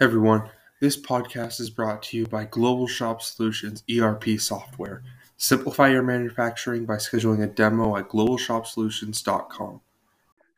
everyone. This podcast is brought to you by Global Shop Solutions ERP software. Simplify your manufacturing by scheduling a demo at globalshopsolutions.com.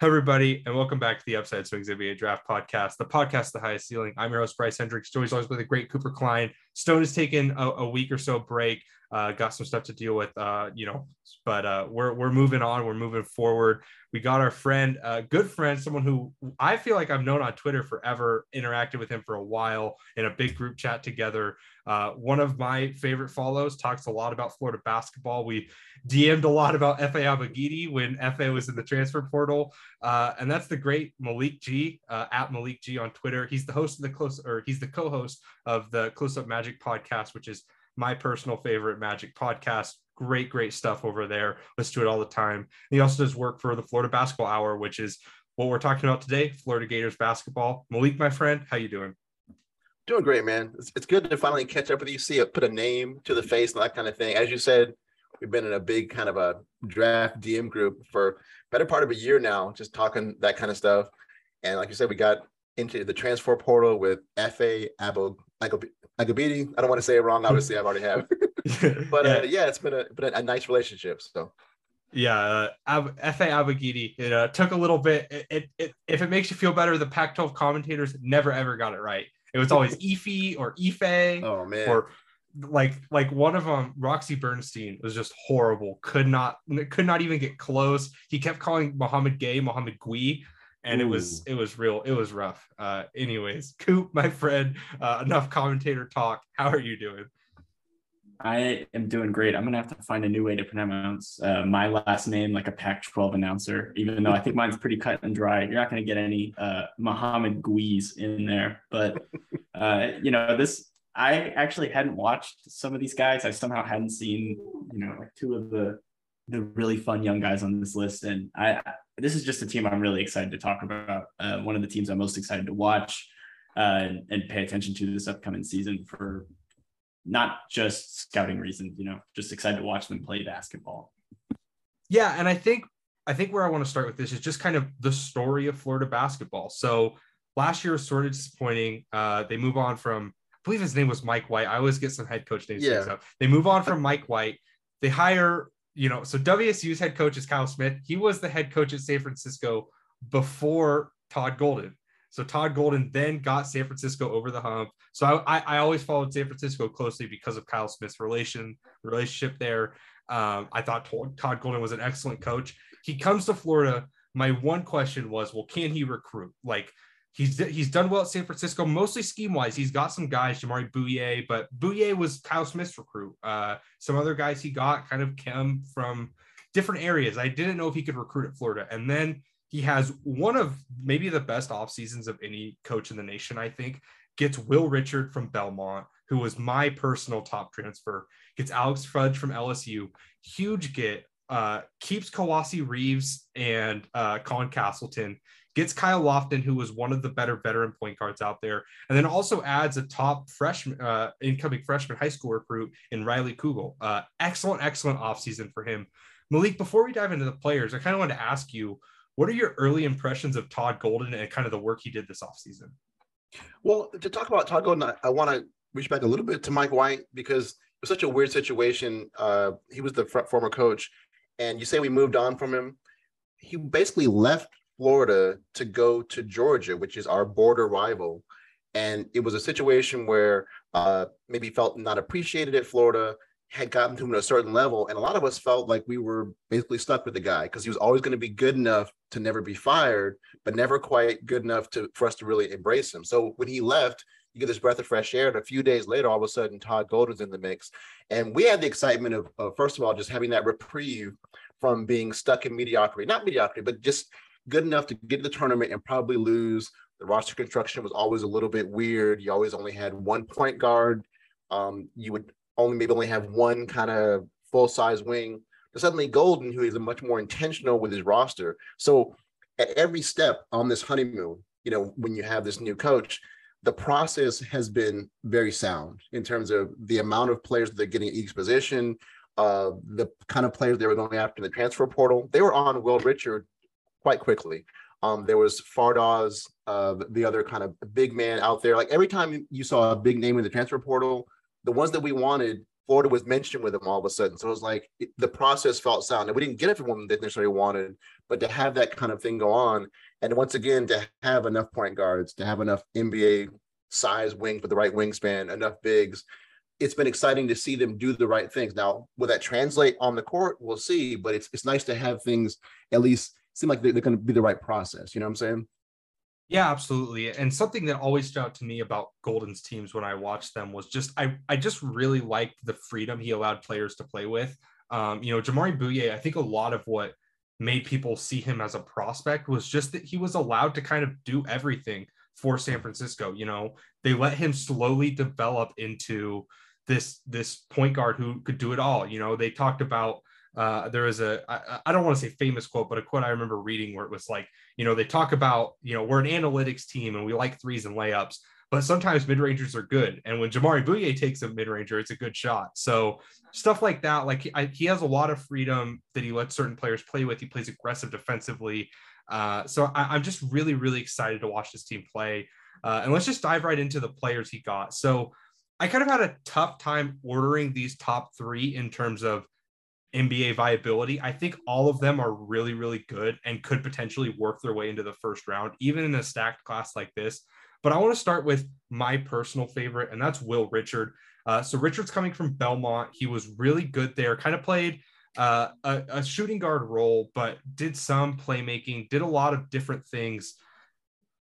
Hi, everybody, and welcome back to the Upside Swings NBA Draft Podcast, the podcast, The Highest Ceiling. I'm your host, Bryce Hendricks. Joey's always with a great Cooper Klein. Stone has taken a, a week or so break uh, got some stuff to deal with, uh, you know, but uh, we're, we're moving on. We're moving forward. We got our friend, uh, good friend, someone who I feel like I've known on Twitter forever, interacted with him for a while in a big group chat together. Uh, one of my favorite follows talks a lot about Florida basketball. We DM'd a lot about Efe Abogidi when Efe was in the transfer portal. Uh, and that's the great Malik G at Malik G on Twitter. He's the host of the close or he's the co-host of the Close Up Magic podcast, which is my personal favorite Magic podcast. Great, great stuff over there. Listen to it all the time. And he also does work for the Florida Basketball Hour, which is what we're talking about today, Florida Gators basketball. Malik, my friend, how you doing? Doing great, man. It's, it's good to finally catch up with you, see it, put a name to the face and that kind of thing. As you said, we've been in a big kind of a draft DM group for better part of a year now, just talking that kind of stuff. And like you said, we got into the transfer portal with Efe Abo Agabidi. I don't want to say it wrong. Obviously, I've already have. but yeah. Uh, yeah, it's been a been a, a nice relationship. So yeah, uh, Ab- Efe Abogidi. It uh, took a little bit. It, it, it, if it makes you feel better, the Pac-12 commentators never ever got it right. It was always Efe or Ife. Oh man. Or like like one of them, Roxy Bernstein was just horrible. Could not could not even get close. He kept calling Muhammad Gay Muhammad Gui and Ooh. it was it was real it was rough. Uh anyways coop my friend uh, enough commentator talk. How are you doing? I am doing great. I'm gonna have to find a new way to pronounce uh, my last name like a pac 12 announcer even though i think mine's pretty cut and dry. You're not gonna get any uh muhammad guiz in there but uh you know this i actually hadn't watched some of these guys. I somehow hadn't seen you know like two of the the really fun young guys on this list and i this is just a team I'm really excited to talk about. Uh, one of the teams I'm most excited to watch uh, and, and, pay attention to this upcoming season for not just scouting reasons, you know, just excited to watch them play basketball. Yeah, and I think I think where I want to start with this is just kind of the story of Florida basketball. So last year was sort of disappointing. Uh, they move on from I believe his name was Mike White. I always get some head coach names. Yeah. They move on from Mike White. They hire you know, so WSU's head coach is Kyle Smith. He was the head coach at San Francisco before Todd Golden. So Todd Golden then got San Francisco over the hump. So I, I, I always followed San Francisco closely because of Kyle Smith's relation relationship there. Um, I thought Todd Golden was an excellent coach. He comes to Florida. My one question was, well, can he recruit? Like, He's he's done well at San Francisco, mostly scheme wise. He's got some guys, Jamari Bouyea, but Bouyea was Kyle Smith's recruit. Uh, some other guys he got kind of came from different areas. I didn't know if he could recruit at Florida. And then he has one of maybe the best off seasons of any coach in the nation, I think. Gets Will Richard from Belmont, who was my personal top transfer. Gets Alex Fudge from LSU. Huge get. Uh, keeps Kowacie Reeves and uh, Colin Castleton gets Kyle Lofton, who was one of the better veteran point guards out there, and then also adds a top freshman, uh, incoming freshman high school recruit in Riley Kugel. Uh, excellent, excellent offseason for him. Malik, before we dive into the players, I kind of want to ask you, what are your early impressions of Todd Golden and kind of the work he did this offseason? Well, to talk about Todd Golden, I, I want to reach back a little bit to Mike White because it was such a weird situation. Uh, he was the former coach, and you say we moved on from him. He basically left Florida to go to Georgia, which is our border rival. And it was a situation where uh, maybe felt not appreciated at Florida, had gotten to him a certain level. And a lot of us felt like we were basically stuck with the guy because he was always going to be good enough to never be fired, but never quite good enough to for us to really embrace him. So when he left, you get this breath of fresh air. And a few days later, all of a sudden, Todd Golden's in the mix. And we had the excitement of, of first of all, just having that reprieve from being stuck in mediocrity, not mediocrity, but just good enough to get to the tournament and probably lose. The roster construction was always a little bit weird. You always only had one point guard. Um, you would only maybe only have one kind of full size wing. But suddenly Golden, who is much more intentional with his roster. So at every step on this honeymoon, you know, when you have this new coach, the process has been very sound in terms of the amount of players that they're getting at each position, uh, the kind of players they were going after in the transfer portal. They were on Will Richard quite quickly. Um, there was Fardaws, uh, the other kind of big man out there. Like every time you saw a big name in the transfer portal, the ones that we wanted, Florida was mentioned with them all of a sudden. So it was like it, the process felt sound. And we didn't get them that necessarily wanted, but to have that kind of thing go on, and once again to have enough point guards, to have enough NBA size wings with the right wingspan, enough bigs, it's been exciting to see them do the right things. Now, will that translate on the court? We'll see, but it's it's nice to have things at least seem like they're, they're going to be the right process. You know what I'm saying? Yeah, absolutely. And something that always stood out to me about Golden's teams when I watched them was just I I just really liked the freedom he allowed players to play with. Um, you know, Jamari Bouyea, I think a lot of what made people see him as a prospect was just that he was allowed to kind of do everything for San Francisco. You know, they let him slowly develop into this this point guard who could do it all. You know, they talked about uh, there is a I, I don't want to say famous quote, but a quote I remember reading where it was like, you know, they talk about you know we're an analytics team and we like threes and layups, but sometimes mid rangers are good, and when jamari Bouyea takes a mid ranger, it's a good shot. So stuff like that, like I, he has a lot of freedom that he lets certain players play with. He plays aggressive defensively. Uh, so I, am just really, really excited to watch this team play. Uh, and let's just dive right into the players he got. So I kind of had a tough time ordering these top three in terms of NBA viability. I think all of them are really, really good and could potentially work their way into the first round, even in a stacked class like this. But I want to start with my personal favorite, and that's Will Richard. Uh, so Richard's coming from Belmont. He was really good there, kind of played uh, a, a shooting guard role, but did some playmaking, did a lot of different things.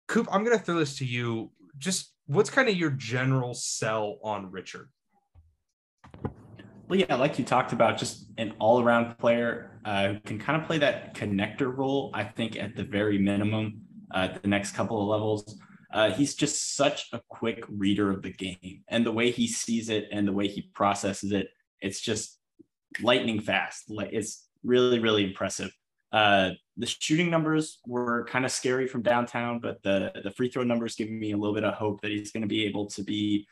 Coop, I'm going to throw this to you. Just what's kind of your general sell on Richard? Well, yeah, like you talked about, just an all around player uh, who can kind of play that connector role, I think, at the very minimum, uh, the next couple of levels. Uh, he's just such a quick reader of the game and the way he sees it and the way he processes it. It's just lightning fast. Like it's really, really impressive. Uh, the shooting numbers were kind of scary from downtown, but the the free throw numbers give me a little bit of hope that he's going to be able to be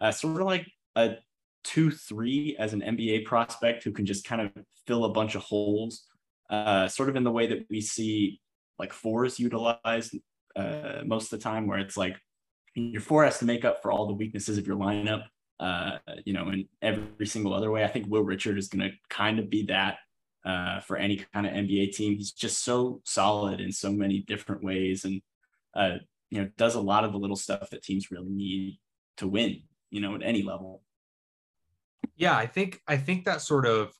uh, sort of like a two three as an NBA prospect who can just kind of fill a bunch of holes, uh, sort of in the way that we see like fours utilized uh, most of the time, where it's like your four has to make up for all the weaknesses of your lineup. Uh, you know, in every single other way. I think Will Richard is going to kind of be that uh, for any kind of NBA team. He's just so solid in so many different ways, and uh, you know, does a lot of the little stuff that teams really need to win. You know, at any level. Yeah, I think I think that sort of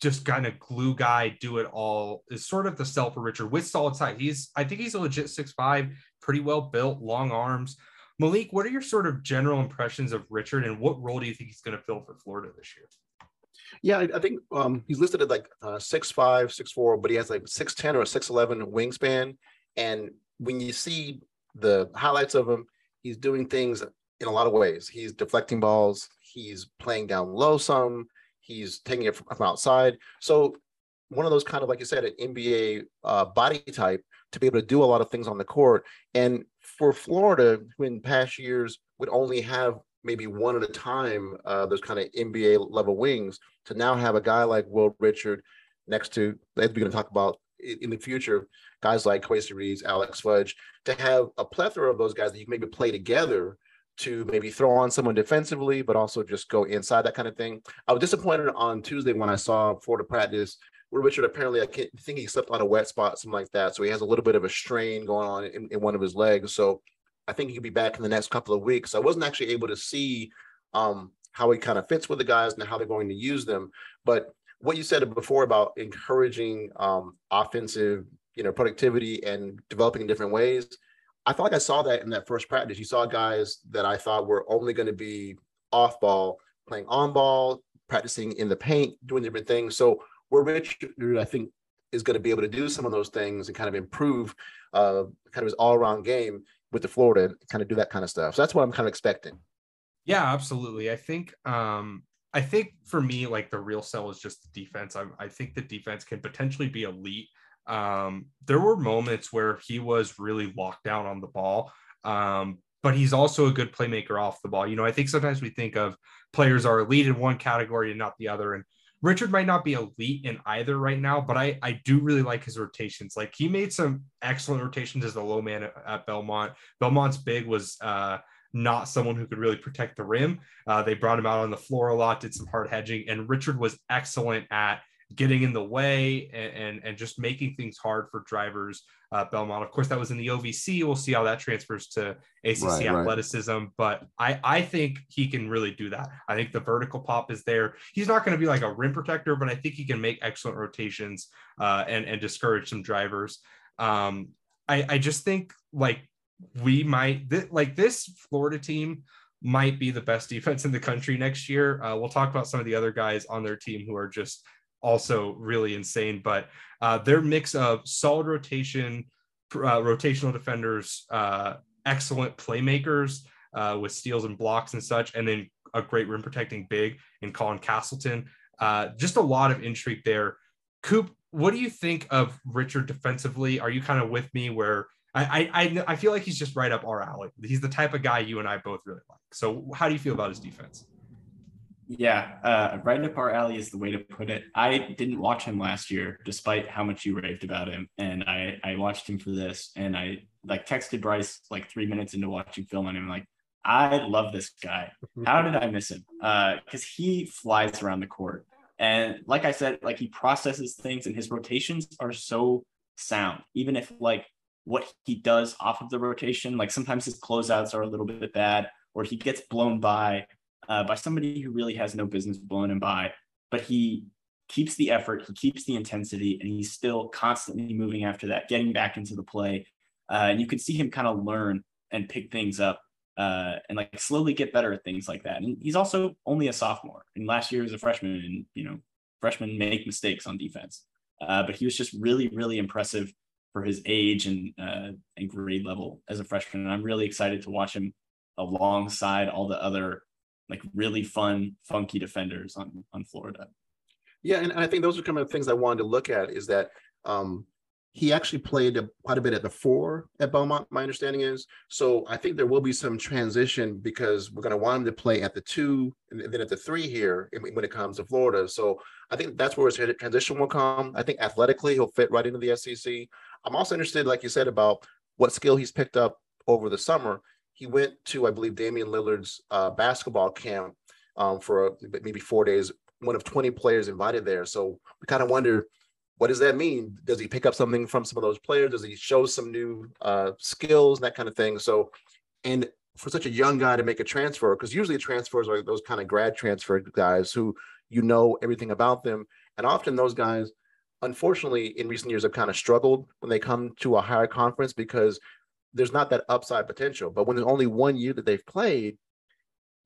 just kind of glue guy, do it all is sort of the sell for Richard with solid size. He's I think he's a legit six five, pretty well built, long arms. Malik, what are your sort of general impressions of Richard and what role do you think he's going to fill for Florida this year? Yeah, I, I think um, he's listed at like uh, six five, six four, but he has like six ten or a six eleven wingspan. And when you see the highlights of him, he's doing things in a lot of ways. He's deflecting balls. He's playing down low some. He's taking it from, from outside. So one of those kind of like you said, an NBA uh, body type to be able to do a lot of things on the court. And for Florida, who in past years would only have maybe one at a time, uh, those kind of NBA level wings, to now have a guy like Will Richard next to, as we're going to talk about in the future, guys like Kowacie Reeves, Alex Fudge, to have a plethora of those guys that you can maybe play together to maybe throw on someone defensively, but also just go inside that kind of thing. I was disappointed on Tuesday when I saw Florida practice where Richard apparently I think he slept on a wet spot, something like that. So he has a little bit of a strain going on in, in one of his legs. So I think he could be back in the next couple of weeks. I wasn't actually able to see um, how he kind of fits with the guys and how they're going to use them. But what you said before about encouraging um, offensive, you know, productivity and developing in different ways, I felt like I saw that in that first practice. You saw guys that I thought were only going to be off ball, playing on ball, practicing in the paint, doing different things. So where Richard, I think, is going to be able to do some of those things and kind of improve uh, kind of his all around game with the Florida and kind of do that kind of stuff. So that's what I'm kind of expecting. Yeah, absolutely. I think um, I think for me, like the real sell is just the defense. I, I think the defense can potentially be elite. Um, there were moments where he was really locked down on the ball, um, but he's also a good playmaker off the ball. You know, I think sometimes we think of players are elite in one category and not the other. And Richard might not be elite in either right now, but I I do really like his rotations. Like he made some excellent rotations as the low man at, at Belmont. Belmont's big was uh not someone who could really protect the rim. Uh, they brought him out on the floor a lot, did some hard hedging, and Richard was excellent at getting in the way and, and, and just making things hard for drivers. Uh, Belmont, of course, that was in the OVC. We'll see how that transfers to ACC right, athleticism, right. but I I think he can really do that. I think the vertical pop is there. He's not going to be like a rim protector, but I think he can make excellent rotations uh, and and discourage some drivers. Um, I I just think like we might th- like this Florida team might be the best defense in the country next year. Uh, we'll talk about some of the other guys on their team who are just also really insane. But uh, their mix of solid rotation, uh, rotational defenders, uh, excellent playmakers uh, with steals and blocks and such, and then a great rim protecting big in Colin Castleton. Uh, just a lot of intrigue there. Coop, what do you think of Richard defensively? Are you kind of with me where I, I I feel like he's just right up our alley. He's the type of guy you and I both really like. So how do you feel about his defense? Yeah, uh, right up our alley is the way to put it. I didn't watch him last year, despite how much you raved about him, and I I watched him for this, and I like texted Bryce like three minutes into watching film on him, like I love this guy. How did I miss him? Because uh, he flies around the court, and like I said, like he processes things, and his rotations are so sound. Even if like what he does off of the rotation. Like sometimes his closeouts are a little bit bad, or he gets blown by uh, by somebody who really has no business blowing him by. But he keeps the effort, he keeps the intensity, and he's still constantly moving after that, getting back into the play. Uh, and you can see him kind of learn and pick things up uh, and like slowly get better at things like that. And he's also only a sophomore. And last year was a freshman, and you know, freshmen make mistakes on defense. Uh, but he was just really, really impressive for his age and uh, and grade level as a freshman. And I'm really excited to watch him alongside all the other like really fun, funky defenders on on Florida. Yeah, and I think those are kind of the things I wanted to look at. Is that um, he actually played a, quite a bit at the four at Belmont. My understanding is so. I think there will be some transition because we're going to want him to play at the two and then at the three here when it comes to Florida. So I think that's where his transition will come. I think athletically he'll fit right into the SEC. I'm also interested, like you said, about what skill he's picked up over the summer. He went to, I believe, Damian Lillard's uh, basketball camp um, for maybe four days. One of 20 players invited there. So we kind of wonder what does that mean? Does he pick up something from some of those players? Does he show some new uh, skills and that kind of thing? So, and for such a young guy to make a transfer, because usually transfers are those kind of grad transfer guys who you know everything about them, and often those guys, unfortunately, in recent years have kind of struggled when they come to a higher conference because there's not that upside potential. But when there's only one year that they've played,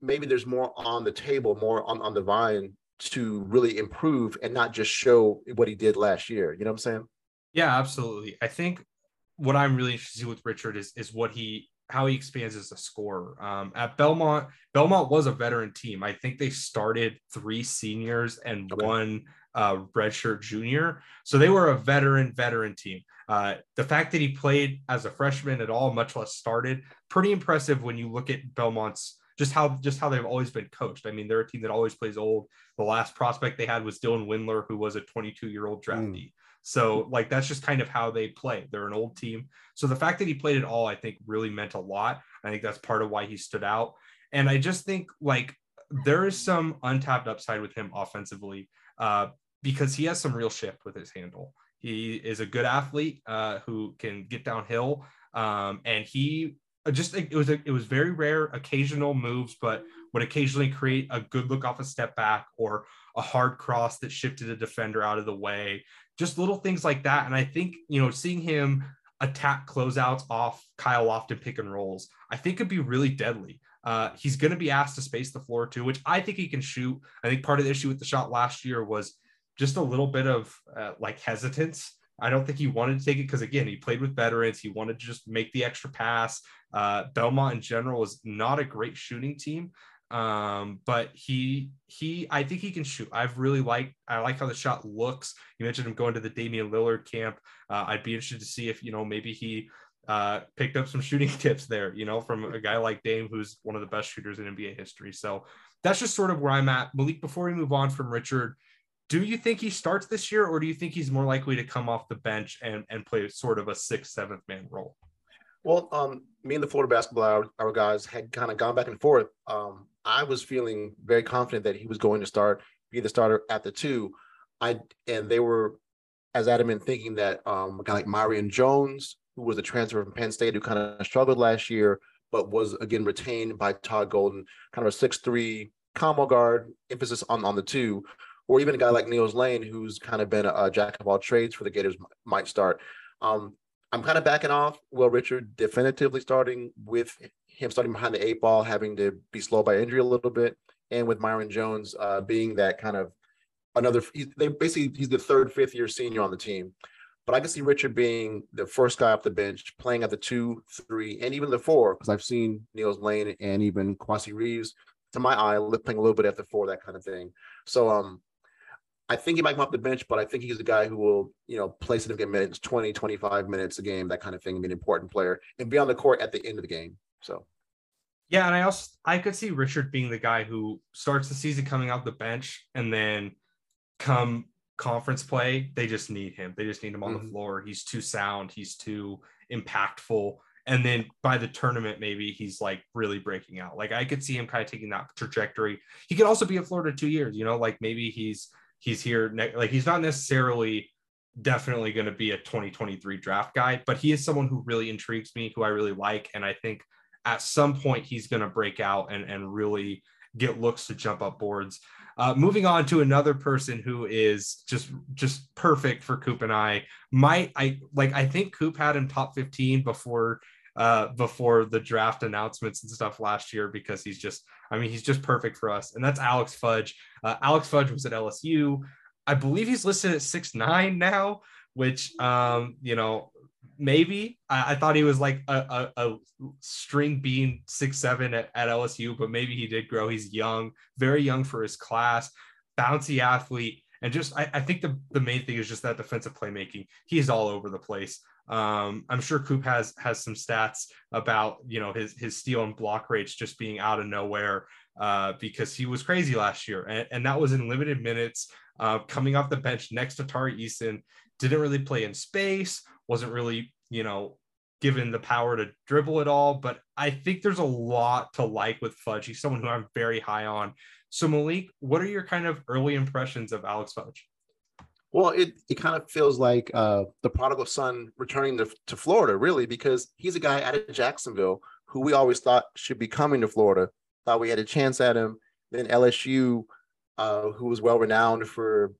maybe there's more on the table, more on, on the vine to really improve and not just show what he did last year. You know what I'm saying? Yeah, absolutely. I think what I'm really interested with Richard is is what he how he expands as a scorer. Um, at Belmont, Belmont was a veteran team. I think they started three seniors and okay. one uh, redshirt junior. So they were a veteran, veteran team. Uh, the fact that he played as a freshman at all, much less started, pretty impressive when you look at Belmont's just how just how they've always been coached. I mean, they're a team that always plays old. The last prospect they had was Dylan Windler, who was a 22 year old draftee. Mm. So like that's just kind of how they play. They're an old team. So the fact that he played at all, I think, really meant a lot. I think that's part of why he stood out. And I just think like there is some untapped upside with him offensively uh, because he has some real shift with his handle. He is a good athlete uh, who can get downhill, um, and he uh, just it was a, it was very rare occasional moves but would occasionally create a good look off a step back or a hard cross that shifted a defender out of the way. Just little things like that. And i think you know seeing him attack closeouts off kyle lofton pick and rolls i think could be really deadly. Uh, he's going to be asked to space the floor too which i think he can shoot. I think part of the issue with the shot last year was just a little bit of uh, like hesitance I don't think he wanted to take it because again, he played with veterans. He wanted to just make the extra pass. Uh, Belmont in general is not a great shooting team, um, but he he I think he can shoot. I've really liked I like how the shot looks. You mentioned him going to the Damian Lillard camp. Uh, I'd be interested to see if you know maybe he uh, picked up some shooting tips there. You know, from a guy like Dame, who's one of the best shooters in NBA history. So that's just sort of where I'm at. Malik, before we move on from Richard, do you think he starts this year, or do you think he's more likely to come off the bench and, and play sort of a sixth, seventh man role? Well, um, me and the Florida basketball Hour, guys had kind of gone back and forth. Um, I was feeling very confident that he was going to start, be the starter at the two. I and they were as adamant thinking that um, a guy like Myreon Jones, who was a transfer from Penn State, who kind of struggled last year, but was again retained by Todd Golden, kind of a six-three combo guard, emphasis on on the two, or even a guy like Niels Lane, who's kind of been a, a jack of all trades for the Gators, might start. Um, I'm kind of backing off Will Richard definitively starting with him starting behind the eight ball, having to be slowed by injury a little bit, and with Myreon Jones uh, being that kind of another. They basically he's the third, fifth year senior on the team, but I can see Richard being the first guy off the bench, playing at the two, three, and even the four, because I've seen Niels Lane and even Kowacie Reeves, to my eye, playing a little bit at the four, that kind of thing. So um, I think he might come off the bench, but I think he's a guy who will, you know, play significant minutes, 20, 25 minutes a game, that kind of thing, and be an important player and be on the court at the end of the game. So yeah, and I also I could see Richard being the guy who starts the season coming off the bench and then come conference play, they just need him. They just need him on mm-hmm. the floor. He's too sound, he's too impactful. And then by the tournament, maybe he's like really breaking out. Like I could see him kind of taking that trajectory. He could also be in Florida two years, you know, like maybe he's he's here ne- like he's not necessarily definitely going to be a 2023 draft guy but he is someone who really intrigues me who i really like and i think at some point he's going to break out and, and really get looks to jump up boards. Uh, moving on to another person who is just just perfect for coop and i. Might i like i think coop had him top 15 before uh, before the draft announcements and stuff last year because he's just, I mean, he's just perfect for us. And that's Alex Fudge. Uh, Alex Fudge was at LSU. I believe he's listed at six nine now, which, um, you know, maybe I, I thought he was like a, a, a string bean six seven at, at LSU, but maybe he did grow. He's young, very young for his class, bouncy athlete. And just, I, I think the, the main thing is just that defensive playmaking. He's all over the place. Um, I'm sure Coop has has some stats about you know his his steal and block rates just being out of nowhere uh, because he was crazy last year, and, and that was in limited minutes, uh, coming off the bench next to Tari Eason. Didn't really play in space, wasn't really you know given the power to dribble it all. But I think there's a lot to like with Fudge. He's someone who I'm very high on. So Malik, what are your kind of early impressions of Alex Fudge? Well, it, it kind of feels like uh, the prodigal son returning to, to Florida, really, because he's a guy out of Jacksonville who we always thought should be coming to Florida. Thought we had a chance at him. Then LSU, uh, who was well renowned for,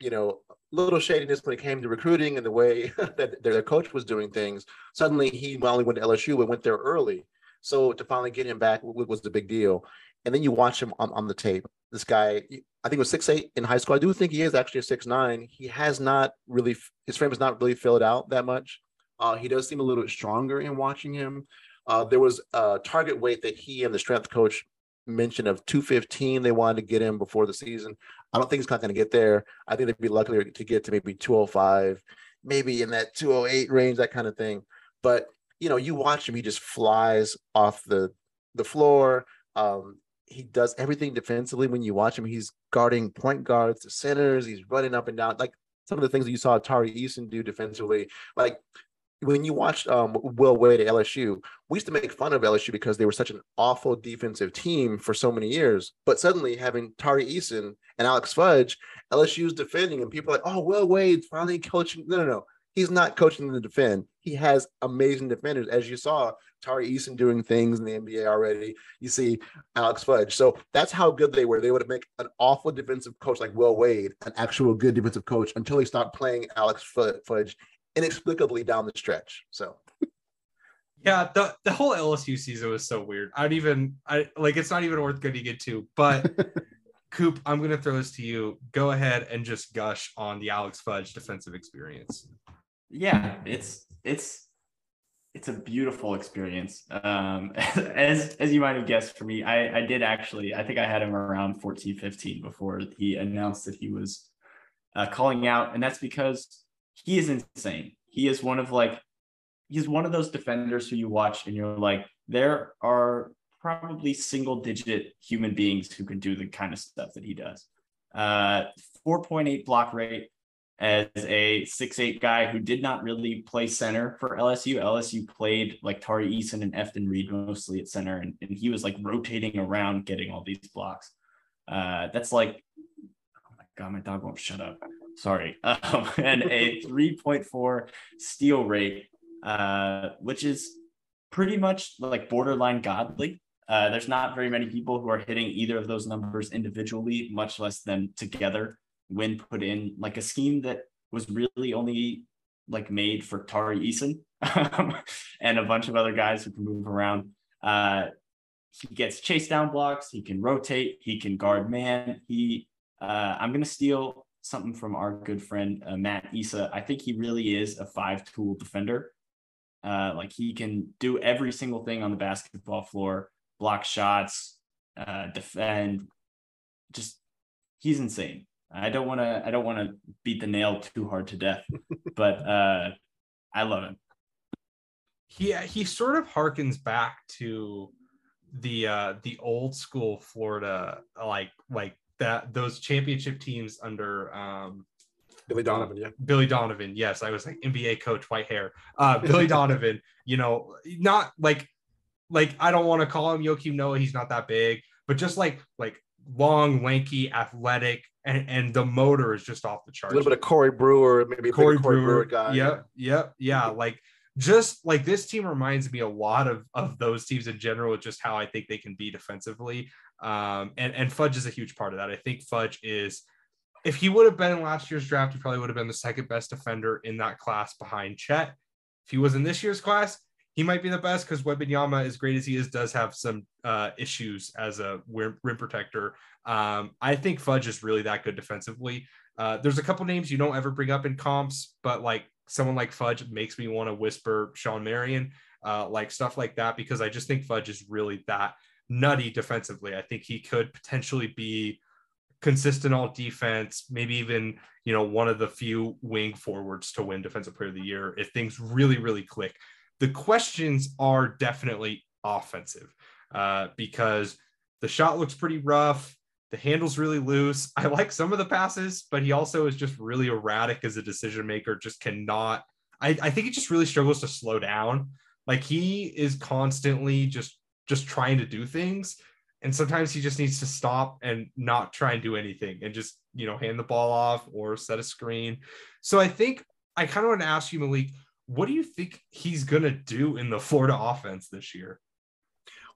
you know, a little shadiness when it came to recruiting and the way that their coach was doing things. Suddenly, he not only went to LSU but went there early. So to finally get him back was the big deal. And then you watch him on, on the tape. This guy, I think it was six eight in high school. I do think he is actually a six nine. He has not really his frame has not really filled out that much. Uh, he does seem a little bit stronger in watching him. Uh, there was a target weight that he and the strength coach mentioned of 215 they wanted to get him before the season. I don't think he's not going to get there. I think they'd be lucky to get to maybe 205, maybe in that 208 range, that kind of thing. But you know, you watch him, he just flies off the the floor. Um, he does everything defensively when you watch him. He's guarding point guards, the centers, he's running up and down. Like some of the things that you saw Tari Eason do defensively. Like when you watched um, Will Wade at LSU, we used to make fun of LSU because they were such an awful defensive team for so many years. But suddenly having Tari Eason and Alex Fudge, LSU's defending, and people are like, oh, Will Wade's finally coaching. No, no, no. He's not coaching to defend. He has amazing defenders, as you saw Tari Eason doing things in the NBA already. You see Alex Fudge. So that's how good they were. They would make an awful defensive coach like Will Wade, an actual good defensive coach, until he stopped playing Alex Fudge inexplicably down the stretch. So. Yeah, the, the whole LSU season was so weird. I'd even I like it's not even worth getting into, but Coop, I'm gonna throw this to you. Go ahead and just gush on the Alex Fudge defensive experience. Yeah, it's it's it's a beautiful experience. Um, as as you might have guessed for me, I I did actually I think I had him around 14, 15 before he announced that he was uh, calling out, and that's because he is insane. He is one of like he's one of those defenders who you watch and you're like, there are probably single digit human beings who can do the kind of stuff that he does. Uh, 4.8 block rate as a six-eight guy who did not really play center for LSU. LSU played like Tari Eason and Efton Reid mostly at center, and, and he was like rotating around getting all these blocks. Uh, that's like, oh my God, my dog won't shut up. Sorry. Um, and a 3.4 steal rate, uh, which is pretty much like borderline godly. Uh, there's not very many people who are hitting either of those numbers individually, much less than together when put in like a scheme that was really only like made for Tari Eason and a bunch of other guys who can move around. Uh, he gets chase down blocks. He can rotate. He can guard man. He, uh, I'm gonna steal something from our good friend uh, Matt Isa. I think he really is a five tool defender. Uh, like he can do every single thing on the basketball floor block shots, uh, defend. Just he's insane. I don't want to. I don't want to beat the nail too hard to death, but uh, I love him. He he sort of harkens back to the uh, the old school Florida like like that those championship teams under um, Billy Donovan, yeah. Billy Donovan, yes, I was like NBA coach, white hair. Uh, Billy Donovan, you know, not like like I don't want to call him Joakim Noah. He's not that big, but just like like long, lanky, athletic, and, and the motor is just off the charts. A little bit of Corey Brewer, maybe Corey, Corey Brewer, Brewer guy. Yep, yep, yeah. Like just like this team reminds me a lot of of those teams in general. Just how I think they can be defensively. Um, and and Fudge is a huge part of that. I think Fudge is. If he would have been in last year's draft, he probably would have been the second best defender in that class behind Chet. If he was in this year's class, he might be the best because Wembanyama, as great as he is, does have some uh, issues as a rim protector. Um, I think Fudge is really that good defensively. Uh, there's a couple names you don't ever bring up in comps, but like someone like Fudge makes me want to whisper Shawn Marion, uh, like stuff like that, because I just think Fudge is really that nutty defensively. I think he could potentially be consistent all defense, maybe even you know one of the few wing forwards to win Defensive Player of the Year if things really really click. The questions are definitely offensive uh, because the shot looks pretty rough. The handle's really loose. I like some of the passes, but he also is just really erratic as a decision maker. Just cannot. I, I think he just really struggles to slow down. Like he is constantly just just trying to do things, and sometimes he just needs to stop and not try and do anything and just you know hand the ball off or set a screen. So I think I kind of want to ask you, Malik, what do you think he's going to do in the Florida offense this year?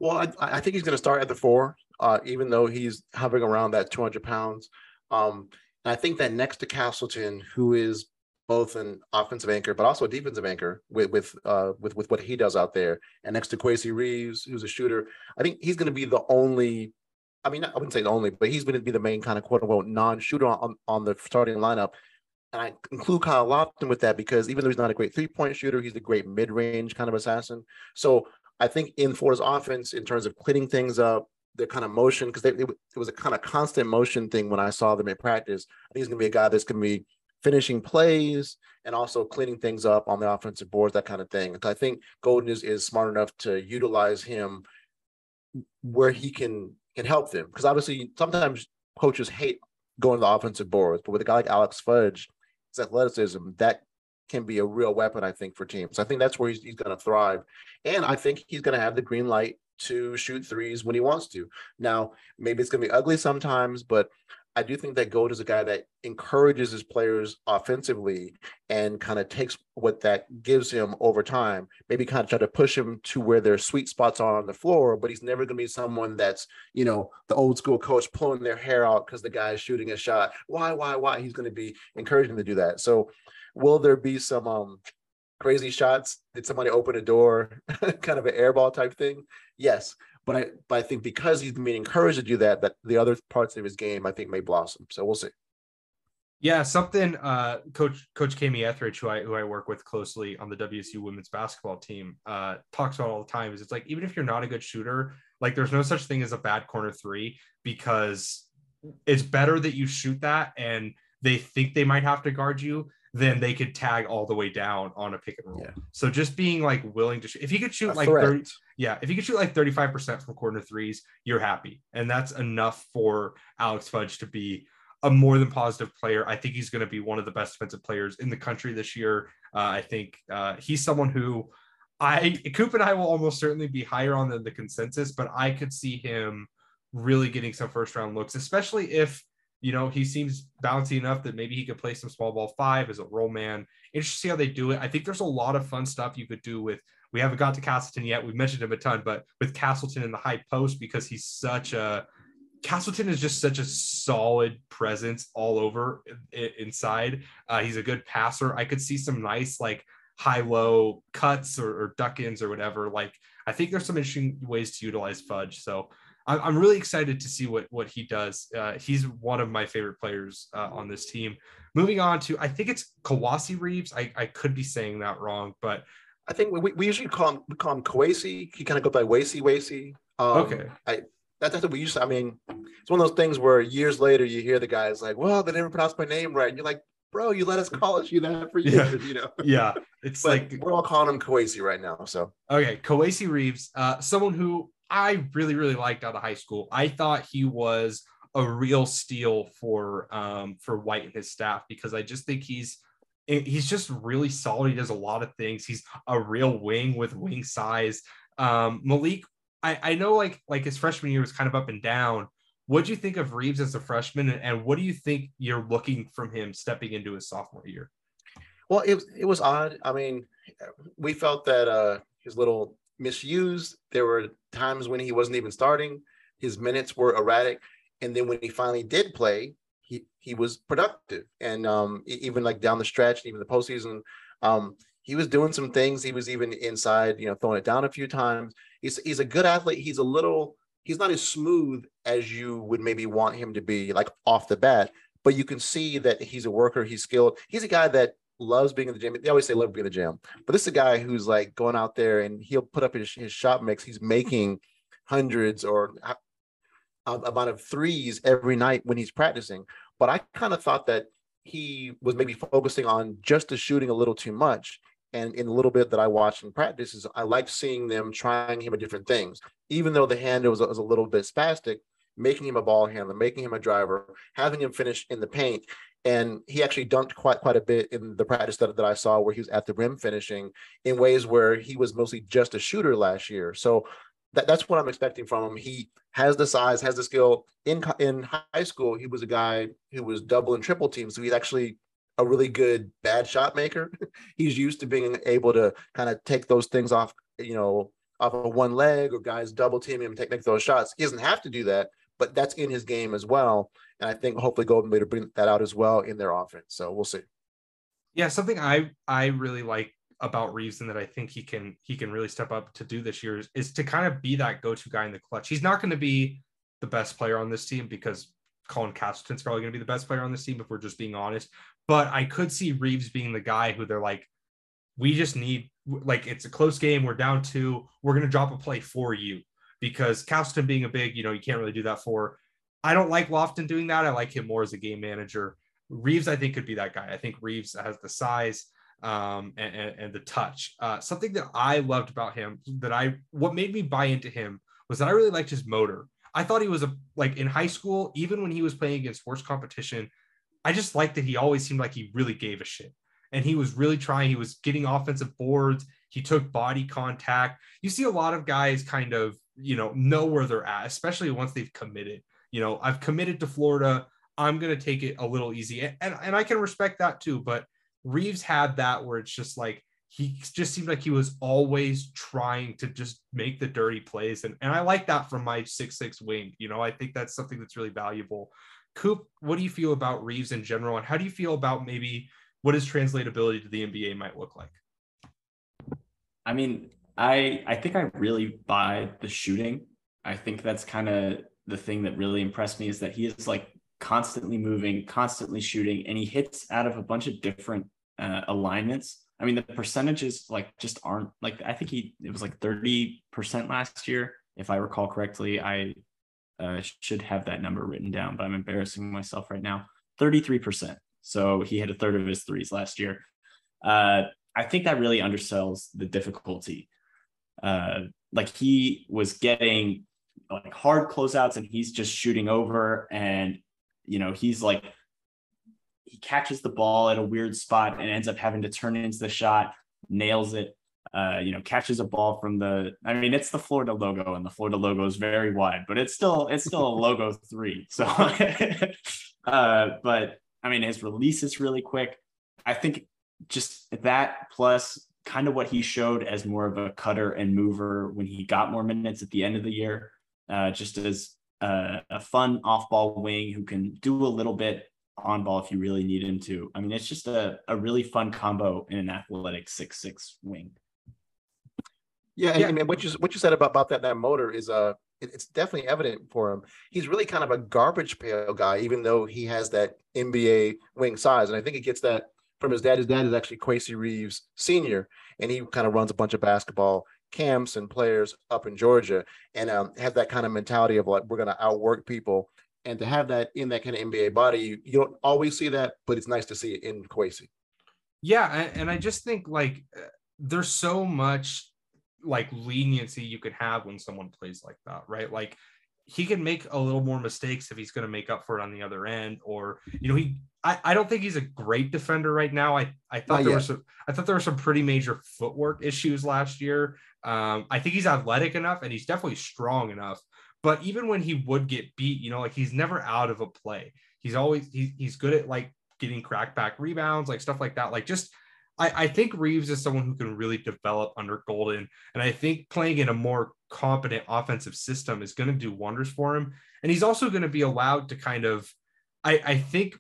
Well, I, I think he's going to start at the four, uh, even though he's hovering around that 200 pounds. Um, and I think that next to Castleton, who is both an offensive anchor but also a defensive anchor with with uh, with with what he does out there, and next to Kowacie Reeves, who's a shooter, I think he's going to be the only. I mean, I wouldn't say the only, but he's going to be the main kind of quote unquote non-shooter on, on the starting lineup and I include Kyle Lofton with that because even though he's not a great three point shooter, he's a great mid range kind of assassin. So I think in Florida's offense, in terms of cleaning things up, the kind of motion, because it, was a kind of constant motion thing when I saw them in practice. I think he's going to be a guy that's going to be finishing plays and also cleaning things up on the offensive boards, that kind of thing. I think Golden is, is smart enough to utilize him where he can can help them. Because obviously, sometimes coaches hate going to the offensive boards, but with a guy like Alex Fudge, his athleticism, that can be a real weapon, I think, for teams. I think that's where he's, he's going to thrive. And I think he's going to have the green light to shoot threes when he wants to. Now, maybe it's going to be ugly sometimes, but I do think that Gold is a guy that encourages his players offensively and kind of takes what that gives him over time. Maybe kind of try to push him to where their sweet spots are on the floor, but he's never going to be someone that's, you know, the old school coach pulling their hair out because the guy is shooting a shot. Why, why, why? He's going to be encouraging to do that. So, will there be some um, crazy shots? Did somebody open a door, kind of an airball type thing? Yes. But I, but I think because he's being encouraged to do that, that the other parts of his game I think may blossom. So we'll see. Yeah, something uh, Coach Coach Kamie Ethridge, who I who I work with closely on the WSU women's basketball team, uh, talks about all the time. Is it's like even if you're not a good shooter, like there's no such thing as a bad corner three because it's better that you shoot that and they think they might have to guard you then they could tag all the way down on a pick and roll. Yeah. So just being like willing to shoot, if you could shoot a like threat. 30, yeah, if you could shoot like 35% from corner threes, you're happy. And that's enough for Alex Fudge to be a more than positive player. I think he's going to be one of the best defensive players in the country this year. Uh, I think uh, he's someone who I Coop and I will almost certainly be higher on than the consensus, but I could see him really getting some first round looks, especially if you know he seems bouncy enough that maybe he could play some small ball five as a roll man. Interesting to see how they do it. I think there's a lot of fun stuff you could do with. We haven't got to Castleton yet. We've mentioned him a ton, but with Castleton in the high post because he's such a Castleton is just such a solid presence all over inside. Uh, he's a good passer. I could see some nice like high low cuts or, or duck ins or whatever. Like I think there's some interesting ways to utilize Fudge. So I'm, really excited to see what what he does. Uh, he's one of my favorite players uh, on this team. Moving on to I think it's Kowacie Reeves. I, I could be saying that wrong, but I think we, we usually call him we call him Kowacie. He kind of goes by Wasey Wasey. Um, okay. I that, that's what we used to. I mean, it's one of those things where years later you hear the guys like, "Well, they never pronounced my name right," and you're like, "Bro, you let us call you that for years," yeah. you know. Yeah, it's like we're all calling him Kowacie right now. So Okay, Kowacie Reeves, uh, someone who I really, really liked out of high school. I thought he was a real steal for um, for White and his staff because I just think he's he's just really solid. He does a lot of things. He's a real wing with wing size. Um, Malik, I, I know like like his freshman year was kind of up and down. What do you think of Reeves as a freshman, and, and what do you think you're looking from him stepping into his sophomore year? Well, it it was odd. I mean, we felt that uh his little misused. There were times when he wasn't even starting. His minutes were erratic, and then when he finally did play, he he was productive. And um, even like down the stretch, even the postseason, um, he was doing some things. He was even inside, you know, throwing it down a few times. He's he's a good athlete. He's a little. He's not as smooth as you would maybe want him to be, like off the bat. But you can see that he's a worker. He's skilled. He's a guy that loves being in the gym. They always say love being in the gym, but this is a guy who's like going out there and he'll put up his, his shot mix. He's making hundreds or amount of threes every night when he's practicing. But I kind of thought that he was maybe focusing on just the shooting a little too much. And in a little bit that I watched in practices, I liked seeing them trying him at different things. Even though the handle was, was a little bit spastic, making him a ball handler, making him a driver, having him finish in the paint. And he actually dunked quite quite a bit in the practice that, that I saw where he was at the rim finishing in ways where he was mostly just a shooter last year. So that, that's what I'm expecting from him. He has the size, has the skill. In in high school, he was a guy who was double and triple team, so he's actually a really good bad shot maker. he's used to being able to kind of take those things off, you know, off of one leg or guys double team him, take, take those shots. He doesn't have to do that, but that's in his game as well. And I think hopefully Golden to bring that out as well in their offense. So we'll see. Yeah, something I I really like about Reeves and that I think he can he can really step up to do this year is, is to kind of be that go-to guy in the clutch. He's not going to be the best player on this team because Colin Castleton's probably going to be the best player on this team if we're just being honest. But I could see Reeves being the guy who they're like, we just need like it's a close game. We're down two. We're going to drop a play for you because Castleton being a big, you know, you can't really do that for. I don't like Lofton doing that. I like him more as a game manager. Reeves, I think, could be that guy. I think Reeves has the size um, and, and, and the touch. Uh, something that I loved about him, that I what made me buy into him was that I really liked his motor. I thought he was a like in high school, even when he was playing against worse competition. I just liked that he always seemed like he really gave a shit, and he was really trying. He was getting offensive boards. He took body contact. You see a lot of guys kind of you know know where they're at, especially once they've committed. You know, I've committed to Florida. I'm gonna take it a little easy, and and, and I can respect that too. But Reeves had that where it's just like he just seemed like he was always trying to just make the dirty plays. And, and I like that from my six six wing. You know, I think that's something that's really valuable. Coop, what do you feel about Reeves in general? And how do you feel about maybe what his translatability to the NBA might look like? I mean, I I think I really buy the shooting. I think that's kind of the thing that really impressed me is that he is like constantly moving, constantly shooting, and he hits out of a bunch of different uh, alignments. I mean, the percentages like just aren't like I think he it was like 30% last year, if I recall correctly. I uh, should have that number written down, but I'm embarrassing myself right now. 33%. So he had a third of his threes last year. Uh, I think that really undersells the difficulty. Uh, like he was getting like hard closeouts and he's just shooting over and you know, he's like he catches the ball at a weird spot and ends up having to turn into the shot, nails it. Uh, you know, catches a ball from the. I mean, it's the Florida logo, and the Florida logo is very wide, but it's still it's still a logo three. So, uh, but I mean, his release is really quick. I think just that plus kind of what he showed as more of a cutter and mover when he got more minutes at the end of the year, uh, just as a, a fun off ball wing who can do a little bit on ball if you really need him to. I mean, it's just a, a really fun combo in an athletic six six wing. Yeah, and, yeah. and what you what you said about, about that that motor is uh it, it's definitely evident for him. He's really kind of a garbage pail guy, even though he has that NBA wing size, and I think he gets that from his dad. His dad is actually Kowacie Reeves Senior, and he kind of runs a bunch of basketball camps and players up in Georgia, and um, have that kind of mentality of like we're going to outwork people and to have that in that kind of NBA body, you, you don't always see that, but it's nice to see it in Kowacie. Yeah, and I just think like uh, there's so much like leniency you can have when someone plays like that, right? Like he can make a little more mistakes if he's going to make up for it on the other end, or you know, he. I, I don't think he's a great defender right now. I I thought Not there yet. were some I thought there were some pretty major footwork issues last year. Um, I think he's athletic enough and he's definitely strong enough but even when he would get beat, you know, like he's never out of a play. He's always he's he's good at like getting crackback rebounds, like stuff like that. Like just I, I think Reeves is someone who can really develop under Golden. And I think playing in a more competent offensive system is going to do wonders for him. And he's also going to be allowed to kind of, I, I think,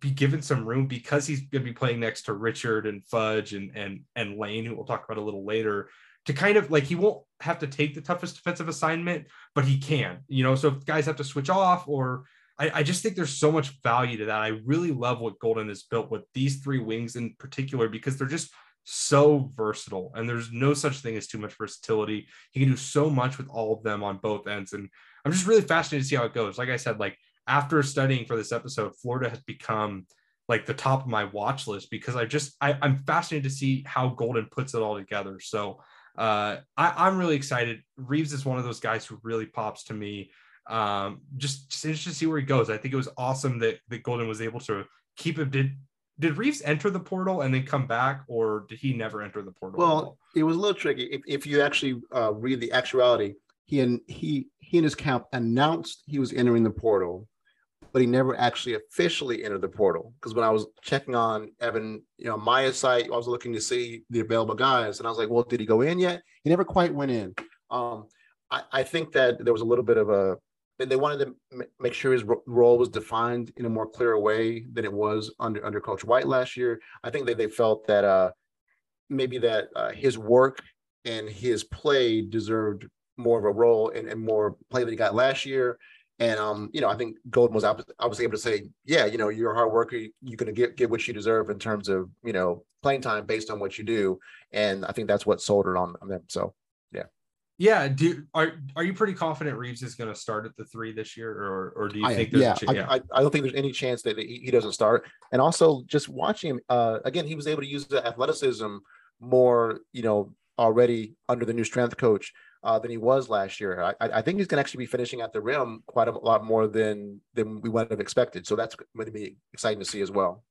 be given some room because he's going to be playing next to Richard and Fudge and and and Lane, who we'll talk about a little later to kind of like he won't have to take the toughest defensive assignment, but he can, you know. So if guys have to switch off, or I, I, just think there's so much value to that. I really love what Golden has built with these three wings in particular because they're just so versatile and there's no such thing as too much versatility. He can do so much with all of them on both ends. And I'm just really fascinated to see how it goes. Like I said, like after studying for this episode, Florida has become like the top of my watch list because I just I, I'm fascinated to see how Golden puts it all together. So uh, I, am really excited. Reeves is one of those guys who really pops to me. Um, just, just interested to see where he goes. I think it was awesome that, that Golden was able to keep him. Did did Reeves enter the portal and then come back, or did he never enter the portal? Well, it was a little tricky. If, if you actually uh, read the actuality, he and he he and his camp announced he was entering the portal but he never actually officially entered the portal. Because when I was checking on Evan, you know, Maya's site, I was looking to see the available guys, and I was like, well, did he go in yet? He never quite went in. Um, I, I, think that there was a little bit of a they wanted to make sure his role was defined in a more clear way than it was under under Coach White last year. I think that they felt that uh, maybe that uh, his work and his play deserved more of a role and, and more play that he got last year. And um, you know, I think Golden was obviously able to say, yeah, you know, you're a hard worker. You're going to get get what you deserve in terms of you know playing time based on what you do. And I think that's what sold it on, on them. So yeah. Yeah. Do are are you pretty confident Reeves is going to start at the three this year, or or do you I think? There's yeah, yeah. I, I, don't think there's any chance that he, he doesn't start. And also, just watching him uh, again, he was able to use the athleticism more, you know, already under the new strength coach uh, than he was last year. I, I think he's going to actually be finishing at the rim quite a lot more than than we would have expected. So that's going to be exciting to see as well.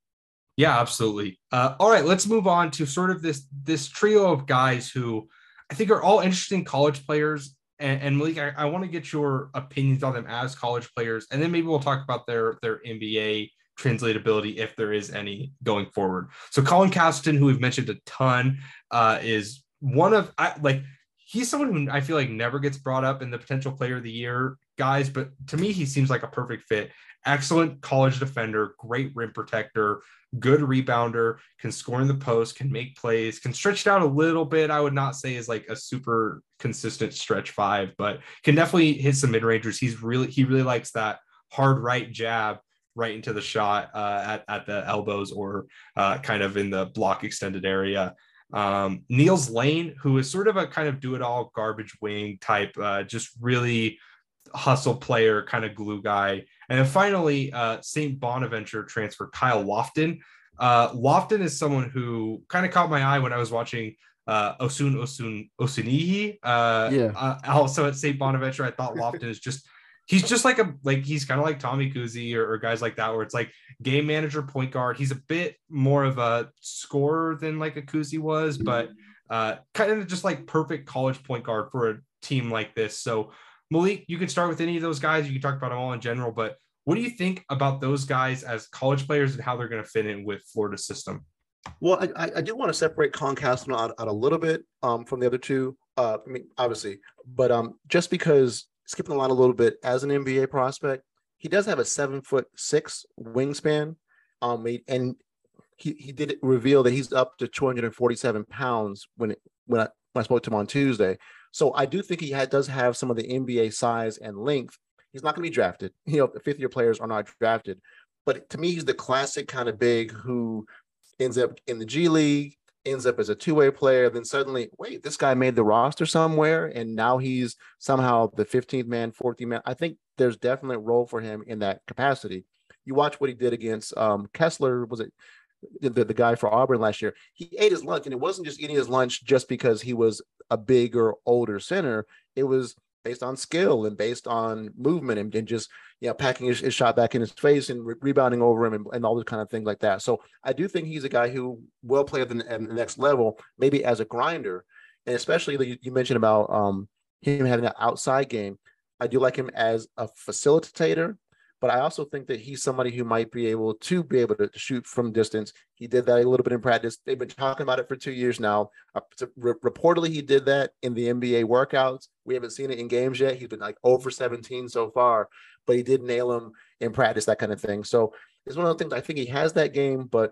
Yeah, absolutely. Uh, all right, let's move on to sort of this this trio of guys who I think are all interesting college players. And, and Malik, I, I want to get your opinions on them as college players, and then maybe we'll talk about their their NBA translatability if there is any going forward. So Colin Castleton, who we've mentioned a ton, uh, is one of I like he's someone who I feel like never gets brought up in the potential player of the year guys, but to me, he seems like a perfect fit. Excellent college defender, great rim protector, good rebounder, can score in the post, can make plays, can stretch it out a little bit. I would not say is like a super consistent stretch five, but can definitely hit some mid rangers. He's really, he really likes that hard right jab right into the shot uh, at, at the elbows or uh, kind of in the block extended area. Um, Niels Lane, who is sort of a kind of do it all garbage wing type, uh, just really hustle player, kind of glue guy. And then finally, uh, St. Bonaventure transfer Kyle Lofton. Uh, Lofton is someone who kind of caught my eye when I was watching uh, Osun Osun Osunniyi. Uh, yeah. Uh, also at St. Bonaventure, I thought Lofton is just he's just like a like he's kind of like Tommy Kuzi or, or, guys like that, where it's like game manager, point guard. He's a bit more of a scorer than like a Kuzi was, but uh, kind of just like perfect college point guard for a team like this. So Malik, you can start with any of those guys. You can talk about them all in general, but what do you think about those guys as college players and how they're going to fit in with Florida's system? Well, I, I do want to separate Concast out, out a little bit um, from the other two. Uh, I mean, obviously, but um, just because skipping the line a little bit as an NBA prospect, he does have a seven foot six wingspan. Um, and he, he did reveal that he's up to 247 pounds when it, when I, when I spoke to him on Tuesday. So I do think he had, does have some of the NBA size and length. He's not going to be drafted. You know, fifth year players are not drafted. But to me, he's the classic kind of big who ends up in the G League, ends up as a two way player. Then suddenly, wait, this guy made the roster somewhere, and now he's somehow the 15th man, 14th man. I think there's definitely a role for him in that capacity. You watch what he did against um, Kessler. Was it the, the guy for Auburn last year? He ate his lunch, and it wasn't just eating his lunch just because he was a bigger, older center. It was based on skill and based on movement and, and just you know packing his, his, shot back in his face and re- rebounding over him and, and, all those kind of things like that. So I do think he's a guy who will play at the, at the next level, maybe as a grinder, and especially you mentioned about um, him having an outside game. I do like him as a facilitator but I also think that he's somebody who might be able to be able to shoot from distance. He did that a little bit in practice. They've been talking about it for two years now. Uh, re- reportedly, he did that in the NBA workouts. We haven't seen it in games yet. He's been like over 17 so far, but he did nail him in practice, that kind of thing. So it's one of the things I think he has that game, but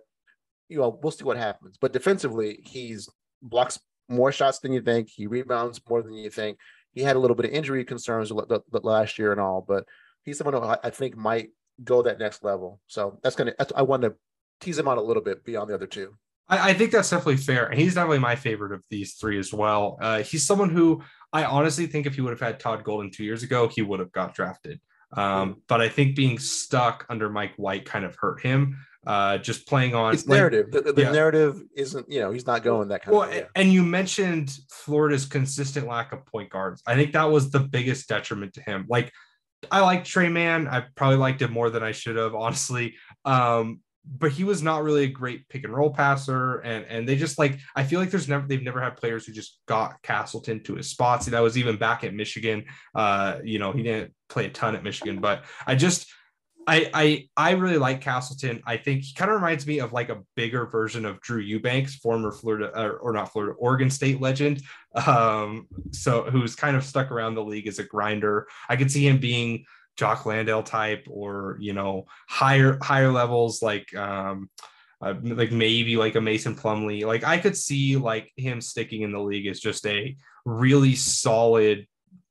you know, we'll see what happens. But defensively, he's blocks more shots than you think. He rebounds more than you think. He had a little bit of injury concerns last year and all, but he's someone who I think might go that next level. So that's gonna. I want to tease him out a little bit beyond the other two. I, I think that's definitely fair, and he's definitely my favorite of these three as well. Uh, he's someone who I honestly think if he would have had Todd Golden two years ago, he would have got drafted. Um, mm. But I think being stuck under Mike White kind of hurt him. Uh, just playing on his like, narrative. The, the yeah. narrative isn't, you know, he's not going that kind well, of. Well, and you mentioned Florida's consistent lack of point guards. I think that was the biggest detriment to him. Like I like Tre Mann. I probably liked him more than I should have, honestly. Um, but he was not really a great pick and roll passer, and and they just like I feel like there's never they've never had players who just got Castleton to his spots. That was even back at Michigan. Uh, you know, he didn't play a ton at Michigan, but I just I I I really like Castleton. I think he kind of reminds me of like a bigger version of Drew Eubanks, former Florida or, or not Florida, Oregon State legend. Um, so who's kind of stuck around the league as a grinder. I could see him being Jock Landale type, or you know higher higher levels like um, uh, like maybe like a Mason Plumlee. Like I could see like him sticking in the league as just a really solid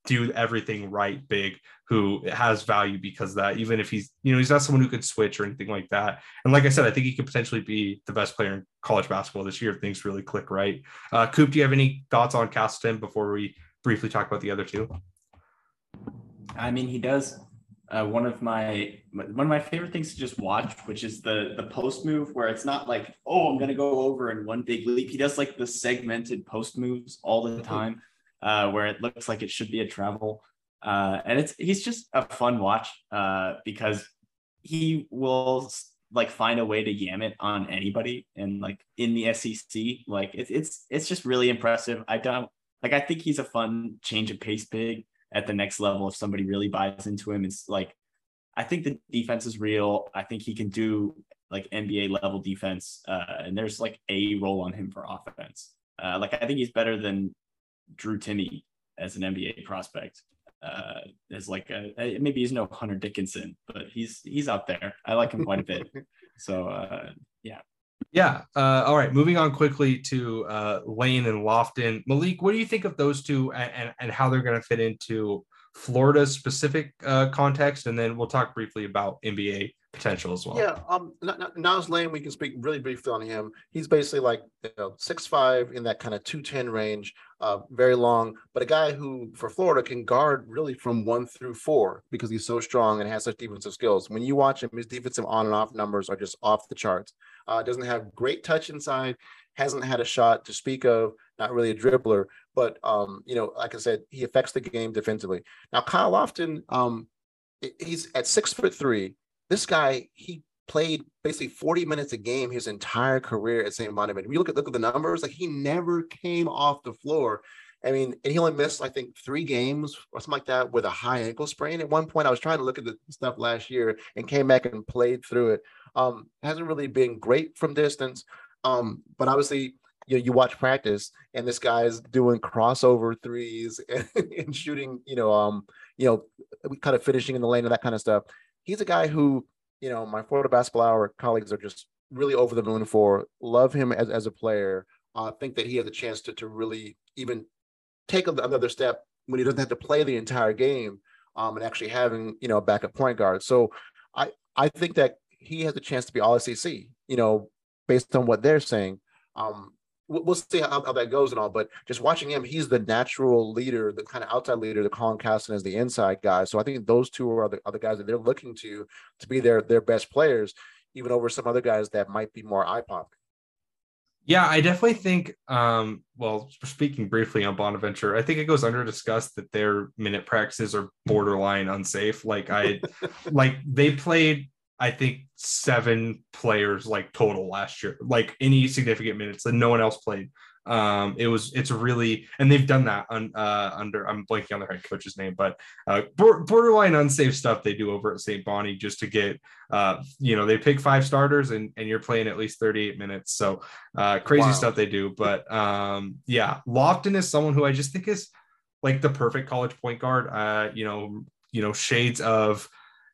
do everything right big who has value because that even if he's you know he's not someone who could switch or anything like that. And like i said i think he could potentially be the best player in college basketball this year if things really click right. Uh coop do you have any thoughts on castleton before we briefly talk about the other two? I mean he does. Uh, one of my one of my favorite things to just watch, which is the the post move, where it's not like, oh, I'm gonna go over in one big leap. He does like the segmented post moves all the time, uh, where it looks like it should be a travel. Uh, and it's he's just a fun watch uh, because he will like find a way to yam it on anybody and like in the SEC like it's it's it's just really impressive. I don't like I think he's a fun change of pace big at the next level if somebody really buys into him. It's like I think the defense is real. I think he can do like NBA level defense uh, and there's like a role on him for offense. Uh, like I think he's better than Drew Timme as an NBA prospect uh, is like a maybe he's no Hunter Dickinson, but he's he's out there. I like him quite a bit. So uh, yeah. Yeah. Uh, all right. Moving on quickly to uh, Lane and Lofton. Malik, what do you think of those two and, and, and how they're going to fit into Florida specific uh, context? And then we'll talk briefly about NBA potential as well. Yeah, um, Niels Lane, we can speak really briefly on him. He's basically like you know six five in that kind of two ten range, uh, very long, but a guy who for Florida can guard really from one through four because he's so strong and has such defensive skills. When you watch him, his defensive on and off numbers are just off the charts. Uh, doesn't have great touch inside, hasn't had a shot to speak of, not really a dribbler, but um, you know, like I said, he affects the game defensively. Now Kyle Lofton, um, he's at six foot three. This guy, he played basically 40 minutes a game his entire career at St. Bonaventure. If you look at look at the numbers, like he never came off the floor. I mean, and he only missed, I think, three games or something like that with a high ankle sprain. At one point, I was trying to look at the stuff last year and came back and played through it. Um, hasn't really been great from distance. Um, but obviously, you know, you watch practice and this guy's doing crossover threes and, and shooting, you know, um, you know, kind of finishing in the lane and that kind of stuff. He's a guy who, you know, my Florida basketball hour colleagues are just really over the moon for. Love him as, as a player. I uh, think that he has a chance to, to really even take another step when he doesn't have to play the entire game um, and actually having, you know, a backup point guard. So I, I think that he has a chance to be all SEC, you know, based on what they're saying. Um, we'll see how, how, that goes and all. But just watching him, he's the natural leader, the kind of outside leader. The Colin Castleton is the inside guy. So I think those two are the, the guys that they're looking to to be their their best players, even over some other guys that might be more eye popping. Yeah, I definitely think. Um, well, speaking briefly on Bonaventure, I think it goes under discussed that their minute practices are borderline unsafe. Like I, like they played I think seven players like total last year, like any significant minutes that no one else played. Um, it was it's really and they've done that on uh, under I'm blanking on their head coach's name, but uh, borderline unsafe stuff they do over at St. Bonnie just to get uh, you know they pick five starters and and you're playing at least 38 minutes, so uh, crazy wow. stuff they do. But um, yeah, Lofton is someone who I just think is like the perfect college point guard. Uh, you know, you know shades of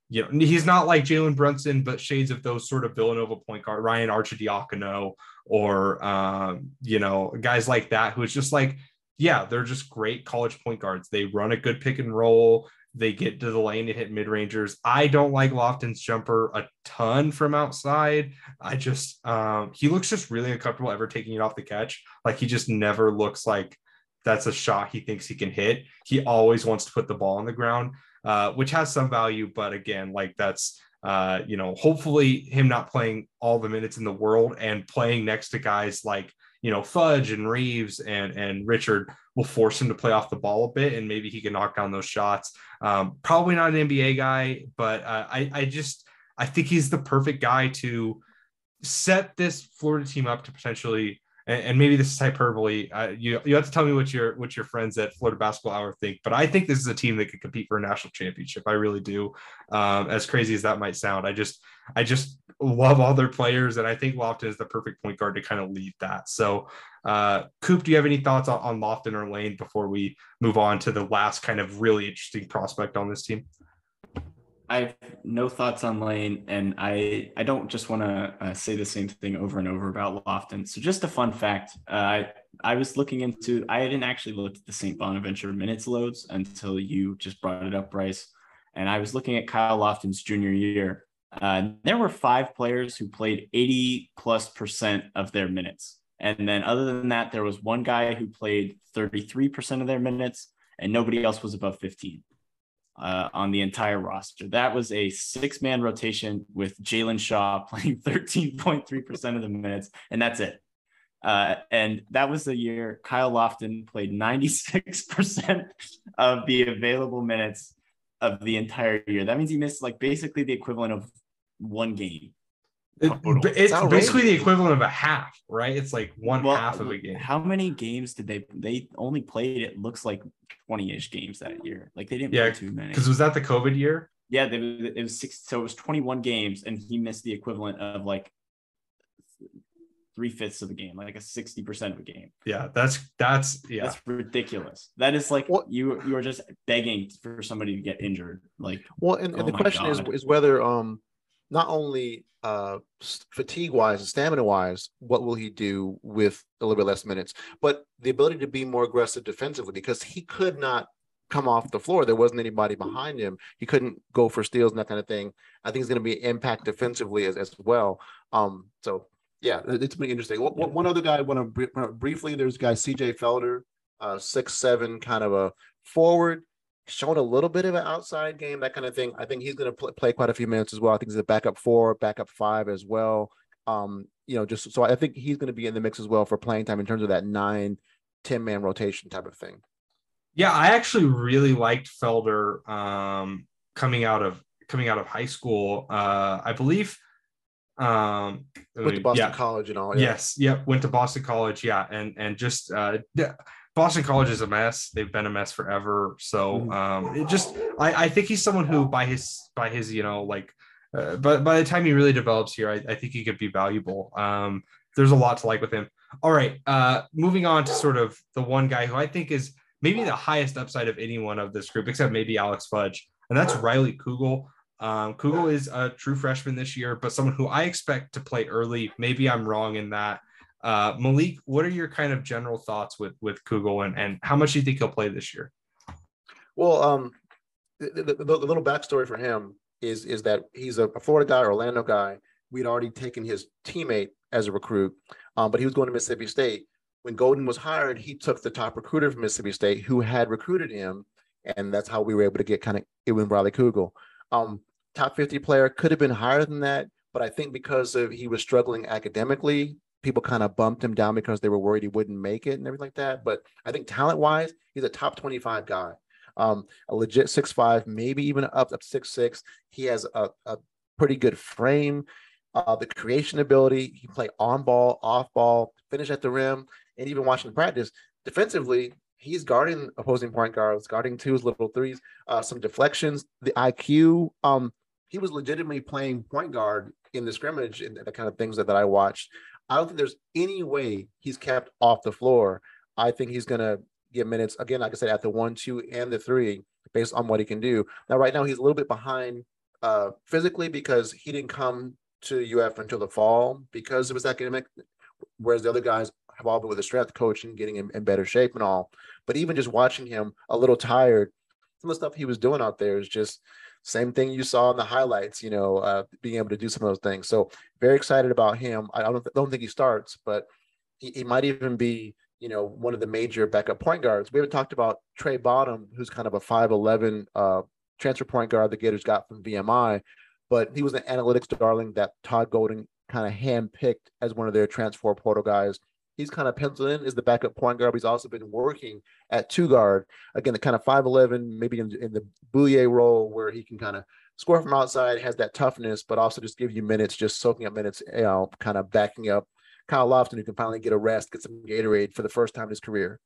you know, he's not like Jalen Brunson, but shades of those sort of Villanova point guard, Ryan Arcidiacono, or um, you know, guys like that, who is just like, yeah, they're just great college point guards. They run a good pick and roll. They get to the lane to hit mid rangers. I don't like Lofton's jumper a ton from outside. I just um, he looks just really uncomfortable ever taking it off the catch. Like he just never looks like that's a shot he thinks he can hit. He always wants to put the ball on the ground. Uh, which has some value. But again, like that's uh, you know, hopefully him not playing all the minutes in the world and playing next to guys like you know Fudge and Reeves and and Richard will force him to play off the ball a bit, and maybe he can knock down those shots. Um, probably not an NBA guy, but uh, I I just I think he's the perfect guy to set this Florida team up to potentially and, and maybe this is hyperbole. You you have to tell me what your what your friends at Florida Basketball Hour think, but I think this is a team that could compete for a national championship. I really do. Um, as crazy as that might sound, I just I just love all their players, and I think Lofton is the perfect point guard to kind of lead that. So, uh, Coop, do you have any thoughts on, on Lofton or Lane before we move on to the last kind of really interesting prospect on this team? I have no thoughts on Lane, and I I don't just want to uh, say the same thing over and over about Lofton. So just a fun fact: uh, I I was looking into. I didn't actually look at the St. Bonaventure minutes loads until you just brought it up, Bryce. And I was looking at Kyle Lofton's junior year. Uh, there were five players who played 80 plus percent of their minutes, and then other than that, there was one guy who played 33 percent of their minutes, and nobody else was above 15 uh, on the entire roster. That was a six man rotation with Jalen Shaw playing 13.3% of the minutes, and that's it. Uh, and that was the year Kyle Lofton played 96% of the available minutes of the entire year. That means he missed like basically the equivalent of one game. It, it's basically the equivalent of a half, right? It's like one well, half of a game. How many games did they? They only played it looks like twenty-ish games that year. Like they didn't yeah, play too many. Because was that the COVID year? Yeah, they, it was six. So it was twenty-one games, and he missed the equivalent of like three fifths of a game, like a sixty percent of a game. Yeah, that's that's yeah, that's ridiculous. That is like what? you you are just begging for somebody to get injured. Like, well, and, and oh the question God. is is whether um not only uh, fatigue wise and stamina wise, what will he do with a little bit less minutes? But the ability to be more aggressive defensively because he could not come off the floor. There wasn't anybody behind him. He couldn't go for steals and that kind of thing. I think he's going to be impact defensively as, as well. Um, so yeah, it's been interesting. One, other guy I want to br- briefly, there's guy CJ Felder, uh, six seven, kind of a forward showed a little bit of an outside game, that kind of thing. I think he's going to pl- play quite a few minutes as well. I think he's a backup four, backup five as well. Um, you know, just so I think he's going to be in the mix as well for playing time in terms of that nine, 10 man rotation type of thing. Yeah, I actually really liked Felder um, coming out of coming out of high school. Uh, I believe. Um, With the Boston yeah. College and all. Yeah. Yes. Yep. Went to Boston College. Yeah. And and just uh, Boston College is a mess. They've been a mess forever. So Mhm. um, it just I, I think he's someone who by his by his you know like uh, but by the time he really develops here, I, I think he could be valuable. Um, there's a lot to like with him. All right. Uh, moving on to sort of the one guy who I think is maybe the highest upside of anyone of this group, except maybe Alex Fudge, and that's Riley Kugel. Um, Kugel is a true freshman this year, but someone who I expect to play early. Maybe I'm wrong in that. Uh, Malik, what are your kind of general thoughts with with Kugel and, and how much do you think he'll play this year? Well, um, the, the, the, little backstory for him is is that he's a, a Florida guy, Orlando guy. We'd already taken his teammate as a recruit, um, but he was going to Mississippi State. When Golden was hired, he took the top recruiter from Mississippi State, who had recruited him, and that's how we were able to get kind of Edwin Riley Kugel. Um, top 50 player could have been higher than that, but I think because of he was struggling academically, people kind of bumped him down because they were worried he wouldn't make it and everything like that. But I think talent wise, he's a top 25 guy. Um, a legit six five, maybe even up up six six. He has a, a pretty good frame. Uh, the creation ability, he can play on ball, off ball, finish at the rim, and even watching practice defensively, he's guarding opposing point guards, guarding twos, little threes, uh, some deflections, the IQ. Um, he was legitimately playing point guard in the scrimmage and the kind of things that, that I watched. I don't think there's any way he's kept off the floor. I think he's gonna get minutes again, like I said, at the one, two, and the three, based on what he can do. Now, right now, he's a little bit behind uh, physically because he didn't come to UF until the fall because of his academic, whereas the other guys have all been with the strength coach and getting in better shape and all. But even just watching him a little tired, some of the stuff he was doing out there is just same thing you saw in the highlights, you know, uh, being able to do some of those things. So very excited about him. I don't, don't think he starts, but he, he might even be, you know, one of the major backup point guards. We haven't talked about Trey Bonham, who's kind of a 5'11 uh, transfer point guard the Gators got from VMI, but he was an analytics darling that Todd Golden kind of handpicked as one of their transfer portal guys. He's kind of penciled in as the backup point guard. But he's also been working at two guard again, the kind of 5'11, maybe in, in the Bouyea role where he can kind of score from outside, has that toughness, but also just give you minutes, just soaking up minutes, you know, kind of backing up Kyle Lofton, who can finally get a rest, get some Gatorade for the first time in his career.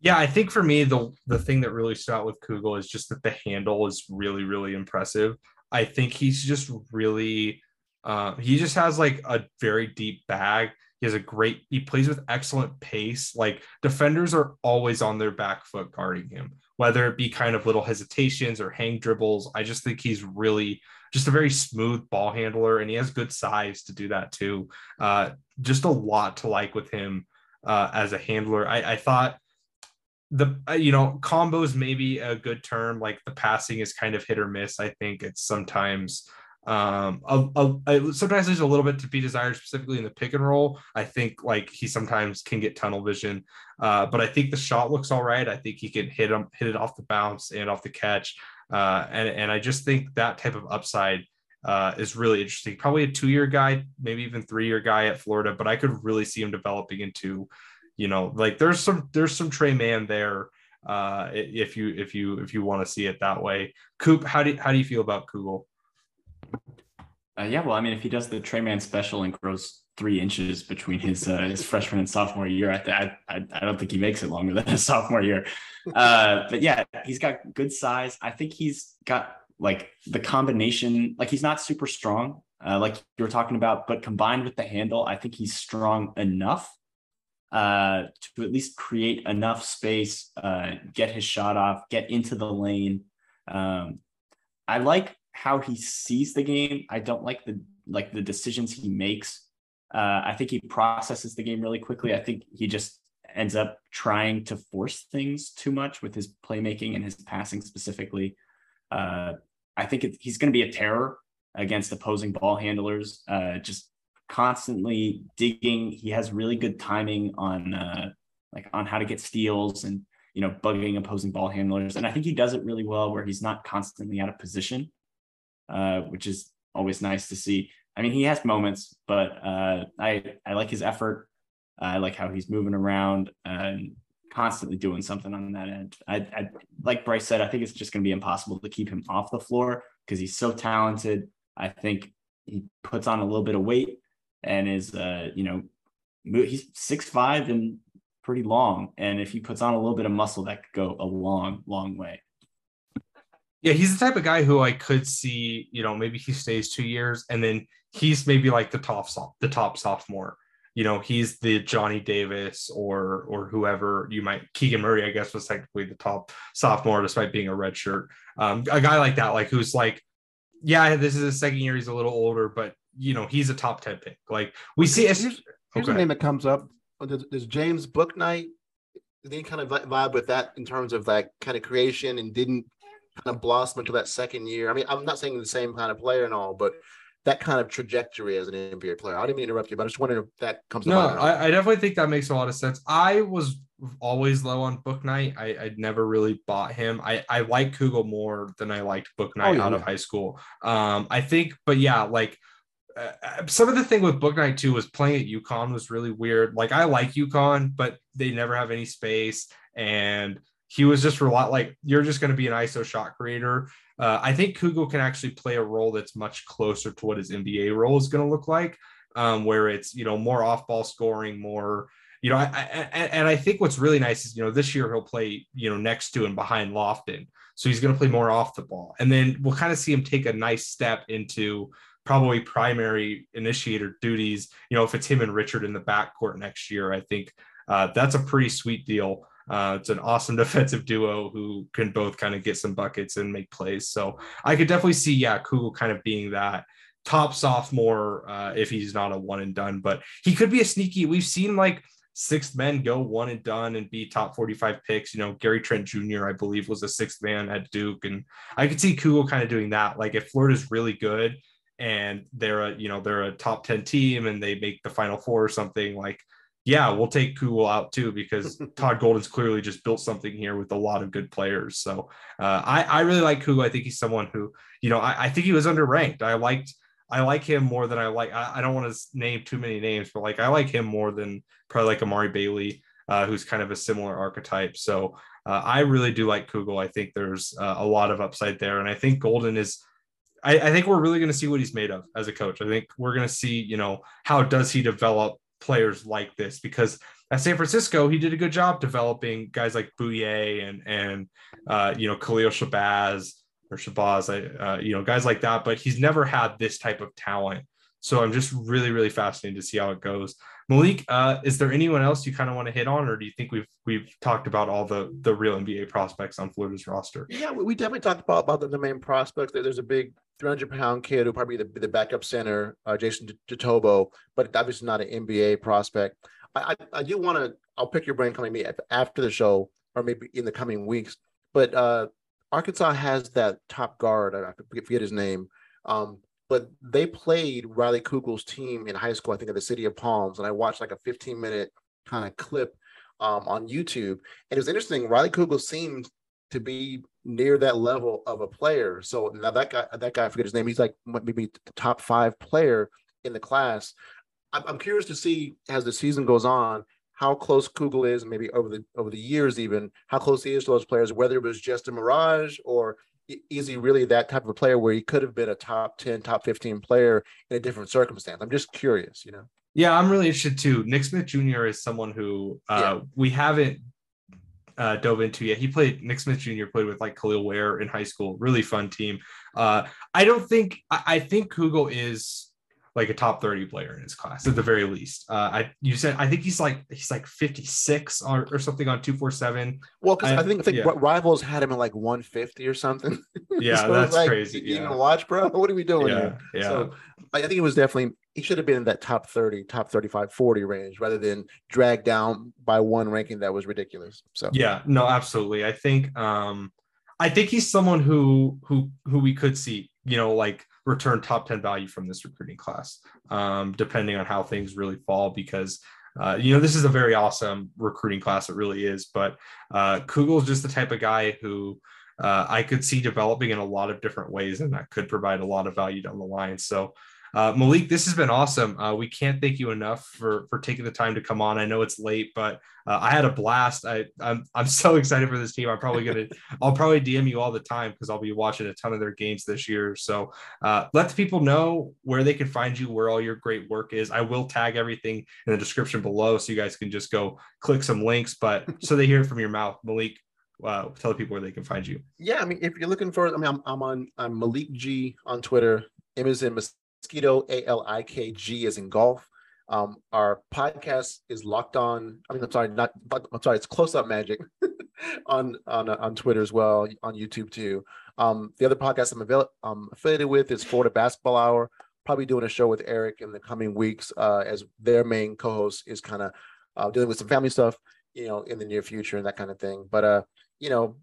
Yeah, I think for me the the thing that really stood out with Kugel is just that the handle is really really impressive. I think he's just really uh, he just has like a very deep bag. He has a great he plays with excellent pace. Like defenders are always on their back foot guarding him, whether it be kind of little hesitations or hang dribbles. I just think he's really just a very smooth ball handler and he has good size to do that too. Uh, just a lot to like with him uh, as a handler. I, I thought the uh, you know combos maybe a good term like the passing is kind of hit or miss i think it's sometimes um a, a, sometimes there's a little bit to be desired specifically in the pick and roll. I think like he sometimes can get tunnel vision. Uh but i think the shot looks all right. I think he can hit him hit it off the bounce and off the catch. Uh and and i just think that type of upside uh, is really interesting. Probably a two-year guy, maybe even three-year guy at Florida, but I could really see him developing into you know like there's some there's some Tre Mann there uh if you if you if you want to see it that way. Coop how do how do you feel about kugel uh, yeah well i mean if he does the Tre Mann special and grows three inches between his uh, his freshman and sophomore year I, th- I, I i don't think he makes it longer than his sophomore year uh but yeah he's got good size i think he's got like the combination like he's not super strong uh, like you were talking about but combined with the handle i think he's strong enough uh, to at least create enough space, uh, get his shot off, get into the lane. Um, I like how he sees the game. I don't like the like the decisions he makes. Uh, I think he processes the game really quickly. I think he just ends up trying to force things too much with his playmaking and his passing specifically. Uh, I think it, he's going to be a terror against opposing ball handlers. Uh, just constantly digging. He has really good timing on uh, like on how to get steals and you know bugging opposing ball handlers. And I think he does it really well where he's not constantly out of position, uh, which is always nice to see. I mean, he has moments, but uh, I I like his effort. I like how he's moving around and constantly doing something on that end. I, I like Bryce said, I think it's just going to be impossible to keep him off the floor because he's so talented. I think he puts on a little bit of weight and is, uh, you know, he's six five and pretty long. And if he puts on a little bit of muscle, that could go a long, long way. Yeah, he's the type of guy who I could see, you know, maybe he stays two years and then he's maybe like the top the top sophomore. You know he's the Johnny Davis or or whoever you might Keegan Murray I guess was technically the top sophomore despite being a red shirt. Um, a guy like that like who's like yeah this is his second year he's a little older but you know he's a top 10 pick. Like we see here's, here's okay. a name that comes up. There's James Bouknight they kind of vibe with that in terms of like kind of creation and didn't kind of blossom until that second year I mean I'm not saying the same kind of player and all but that kind of trajectory as an NBA player. I didn't mean to interrupt you, but I just wondering if that comes. No, I, I, definitely think that makes a lot of sense. I was always low on Bouknight. I, I never really bought him. I, I like Kugel more than I liked Bouknight oh, yeah, out yeah. of high school. Um, I think, but yeah, like uh, uh, some of the thing with Bouknight too was playing at UConn was really weird. Like I like UConn, but they never have any space and he was just a lot like you're just going to be an ISO shot creator uh, I think Kugel can actually play a role that's much closer to what his NBA role is going to look like, um, where it's you know more off ball scoring, more you know. I, I, and I think what's really nice is you know this year he'll play you know next to and behind Lofton, so he's going to play more off the ball, and then we'll kind of see him take a nice step into probably primary initiator duties. You know, if it's him and Richard in the backcourt next year, I think uh, that's a pretty sweet deal. Uh, it's an awesome defensive duo who can both kind of get some buckets and make plays. So I could definitely see, yeah, Kugel kind of being that top sophomore uh, if he's not a one and done, but he could be a sneaky. We've seen like sixth men go one and done and be top 45 picks. You know, Gary Trent Jr., I believe, was a sixth man at Duke. And I could see Kugel kind of doing that. Like if Florida's really good and they're a, you know, they're a top 10 team and they make the final four or something, like yeah, we'll take Kugel out too because Todd Golden's clearly just built something here with a lot of good players. So uh, I I really like Kugel. I think he's someone who you know I, I think he was underranked. I liked I like him more than I like. I, I don't want to name too many names, but like I like him more than probably like Amari Bailey, uh, who's kind of a similar archetype. So uh, I really do like Kugel. I think there's uh, a lot of upside there, and I think Golden is. I, I think we're really going to see what he's made of as a coach. I think we're going to see, you know, how does he develop players like this because at San Francisco, he did a good job developing guys like Bouyea and and uh, you know Khalil Shabazz or Shabazz, uh, you know guys like that. But he's never had this type of talent. So I'm just really really fascinated to see how it goes. Malik, uh, is there anyone else you kind of want to hit on, or do you think we've we've talked about all the the real NBA prospects on Florida's roster? Yeah, we definitely talked about about the, the main prospects. That there's a big 300 pound kid who probably the, the backup center, uh, Jason Jitoboh, but obviously not an NBA prospect. I, I, I do want to, I'll pick your brain coming after the show or maybe in the coming weeks. But uh, Arkansas has that top guard, I forget his name, um, but they played Riley Kugel's team in high school, I think at the City of Palms. And I watched like a 15 minute kind of clip um, on YouTube. And it was interesting. Riley Kugel seemed to be near that level of a player. So now that guy, that guy, I forget his name. He's like maybe the top five player in the class. I'm curious to see as the season goes on how close Kugel is, maybe over the over the years, even how close he is to those players. Whether it was just a mirage or is he really that type of a player where he could have been a top 10 top 15 player in a different circumstance i'm just curious you know yeah i'm really interested too nick smith jr is someone who uh, yeah. we haven't uh, dove into yet. He played Nick Smith Jr. played with like Kel'el Ware in high school. Really fun team. Uh, I don't think I, I think Kugel is like a top 30 player in his class at the very least. Uh, I you said I think he's like he's like 56 or, or something on 247. Well, because I, I, think I think yeah. rivals had him in like 150 or something. Yeah, so that's like, crazy. You yeah. watch, bro. What are we doing yeah, here? Yeah. So I think it was definitely he should have been in that top 30, top 35, 40 range rather than dragged down by one ranking that was ridiculous. So yeah, no, absolutely. I think um I think he's someone who who who we could see, you know, like return top 10 value from this recruiting class, um, depending on how things really fall, because uh, you know, this is a very awesome recruiting class. It really is. But uh, Kugel is just the type of guy who uh, I could see developing in a lot of different ways, and that could provide a lot of value down the line. So uh, Malik, this has been awesome. Uh, we can't thank you enough for for taking the time to come on. I know it's late, but uh, I had a blast. I I'm, I'm so excited for this team. I'm probably gonna I'll probably DM you all the time because I'll be watching a ton of their games this year. So uh, let the people know where they can find you, where all your great work is. I will tag everything in the description below so you guys can just go click some links. But so they hear it from your mouth, Malik. Uh, tell the people where they can find you. Yeah, I mean, if you're looking for, I mean, I'm, I'm on I'm Malik G on Twitter. M is in mosquito. A L I K G is in golf. Um, our podcast is locked on. I mean, I'm sorry, not. I'm sorry. It's close up magic on on on Twitter as well, on YouTube too. Um, the other podcast I'm, avail- I'm affiliated with is Florida Basketball Hour. Probably doing a show with Eric in the coming weeks uh, as their main co-host is kind of uh, dealing with some family stuff, you know, in the near future and that kind of thing. But uh, you know,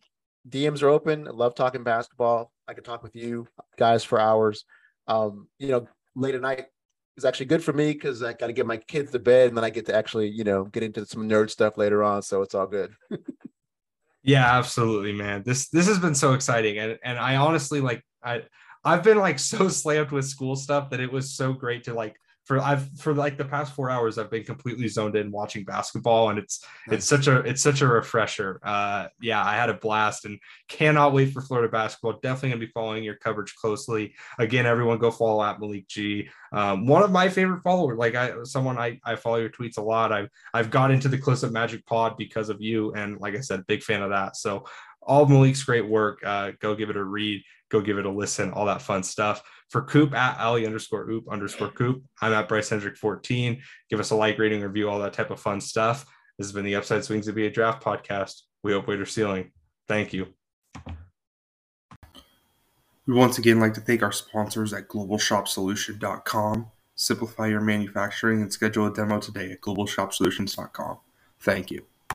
DMs are open. I love talking basketball. I could talk with you guys for hours. Um, you know, late at night is actually good for me because I got to get my kids to bed and then I get to actually, you know, get into some nerd stuff later on. So it's all good. yeah, absolutely, man. This this has been so exciting, and and I honestly like I I've been like so slammed with school stuff that it was so great to like for I've for like the past four hours I've been completely zoned in watching basketball and it's nice. it's such a it's such a refresher. Uh, yeah, I had a blast and cannot wait for Florida basketball. Definitely gonna be following your coverage closely. Again, everyone go follow at Malik G. Um, one of my favorite followers, like I someone I I follow your tweets a lot. I've I've got into the Close Up Magic Pod because of you, and like I said, big fan of that. So all of Malik's great work. Uh, go give it a read. Go give it a listen. All that fun stuff. For Coop at Ali underscore Oop underscore Coop. I'm at Bryce Hendrick 14. Give us a like, rating, review, all that type of fun stuff. This has been the Upside Swings to be a Draft podcast. We hope Waiter Ceiling. Thank you. We once again like to thank our sponsors at globalshopsolution.com. Simplify your manufacturing and schedule a demo today at globalshopsolutions.com. Thank you.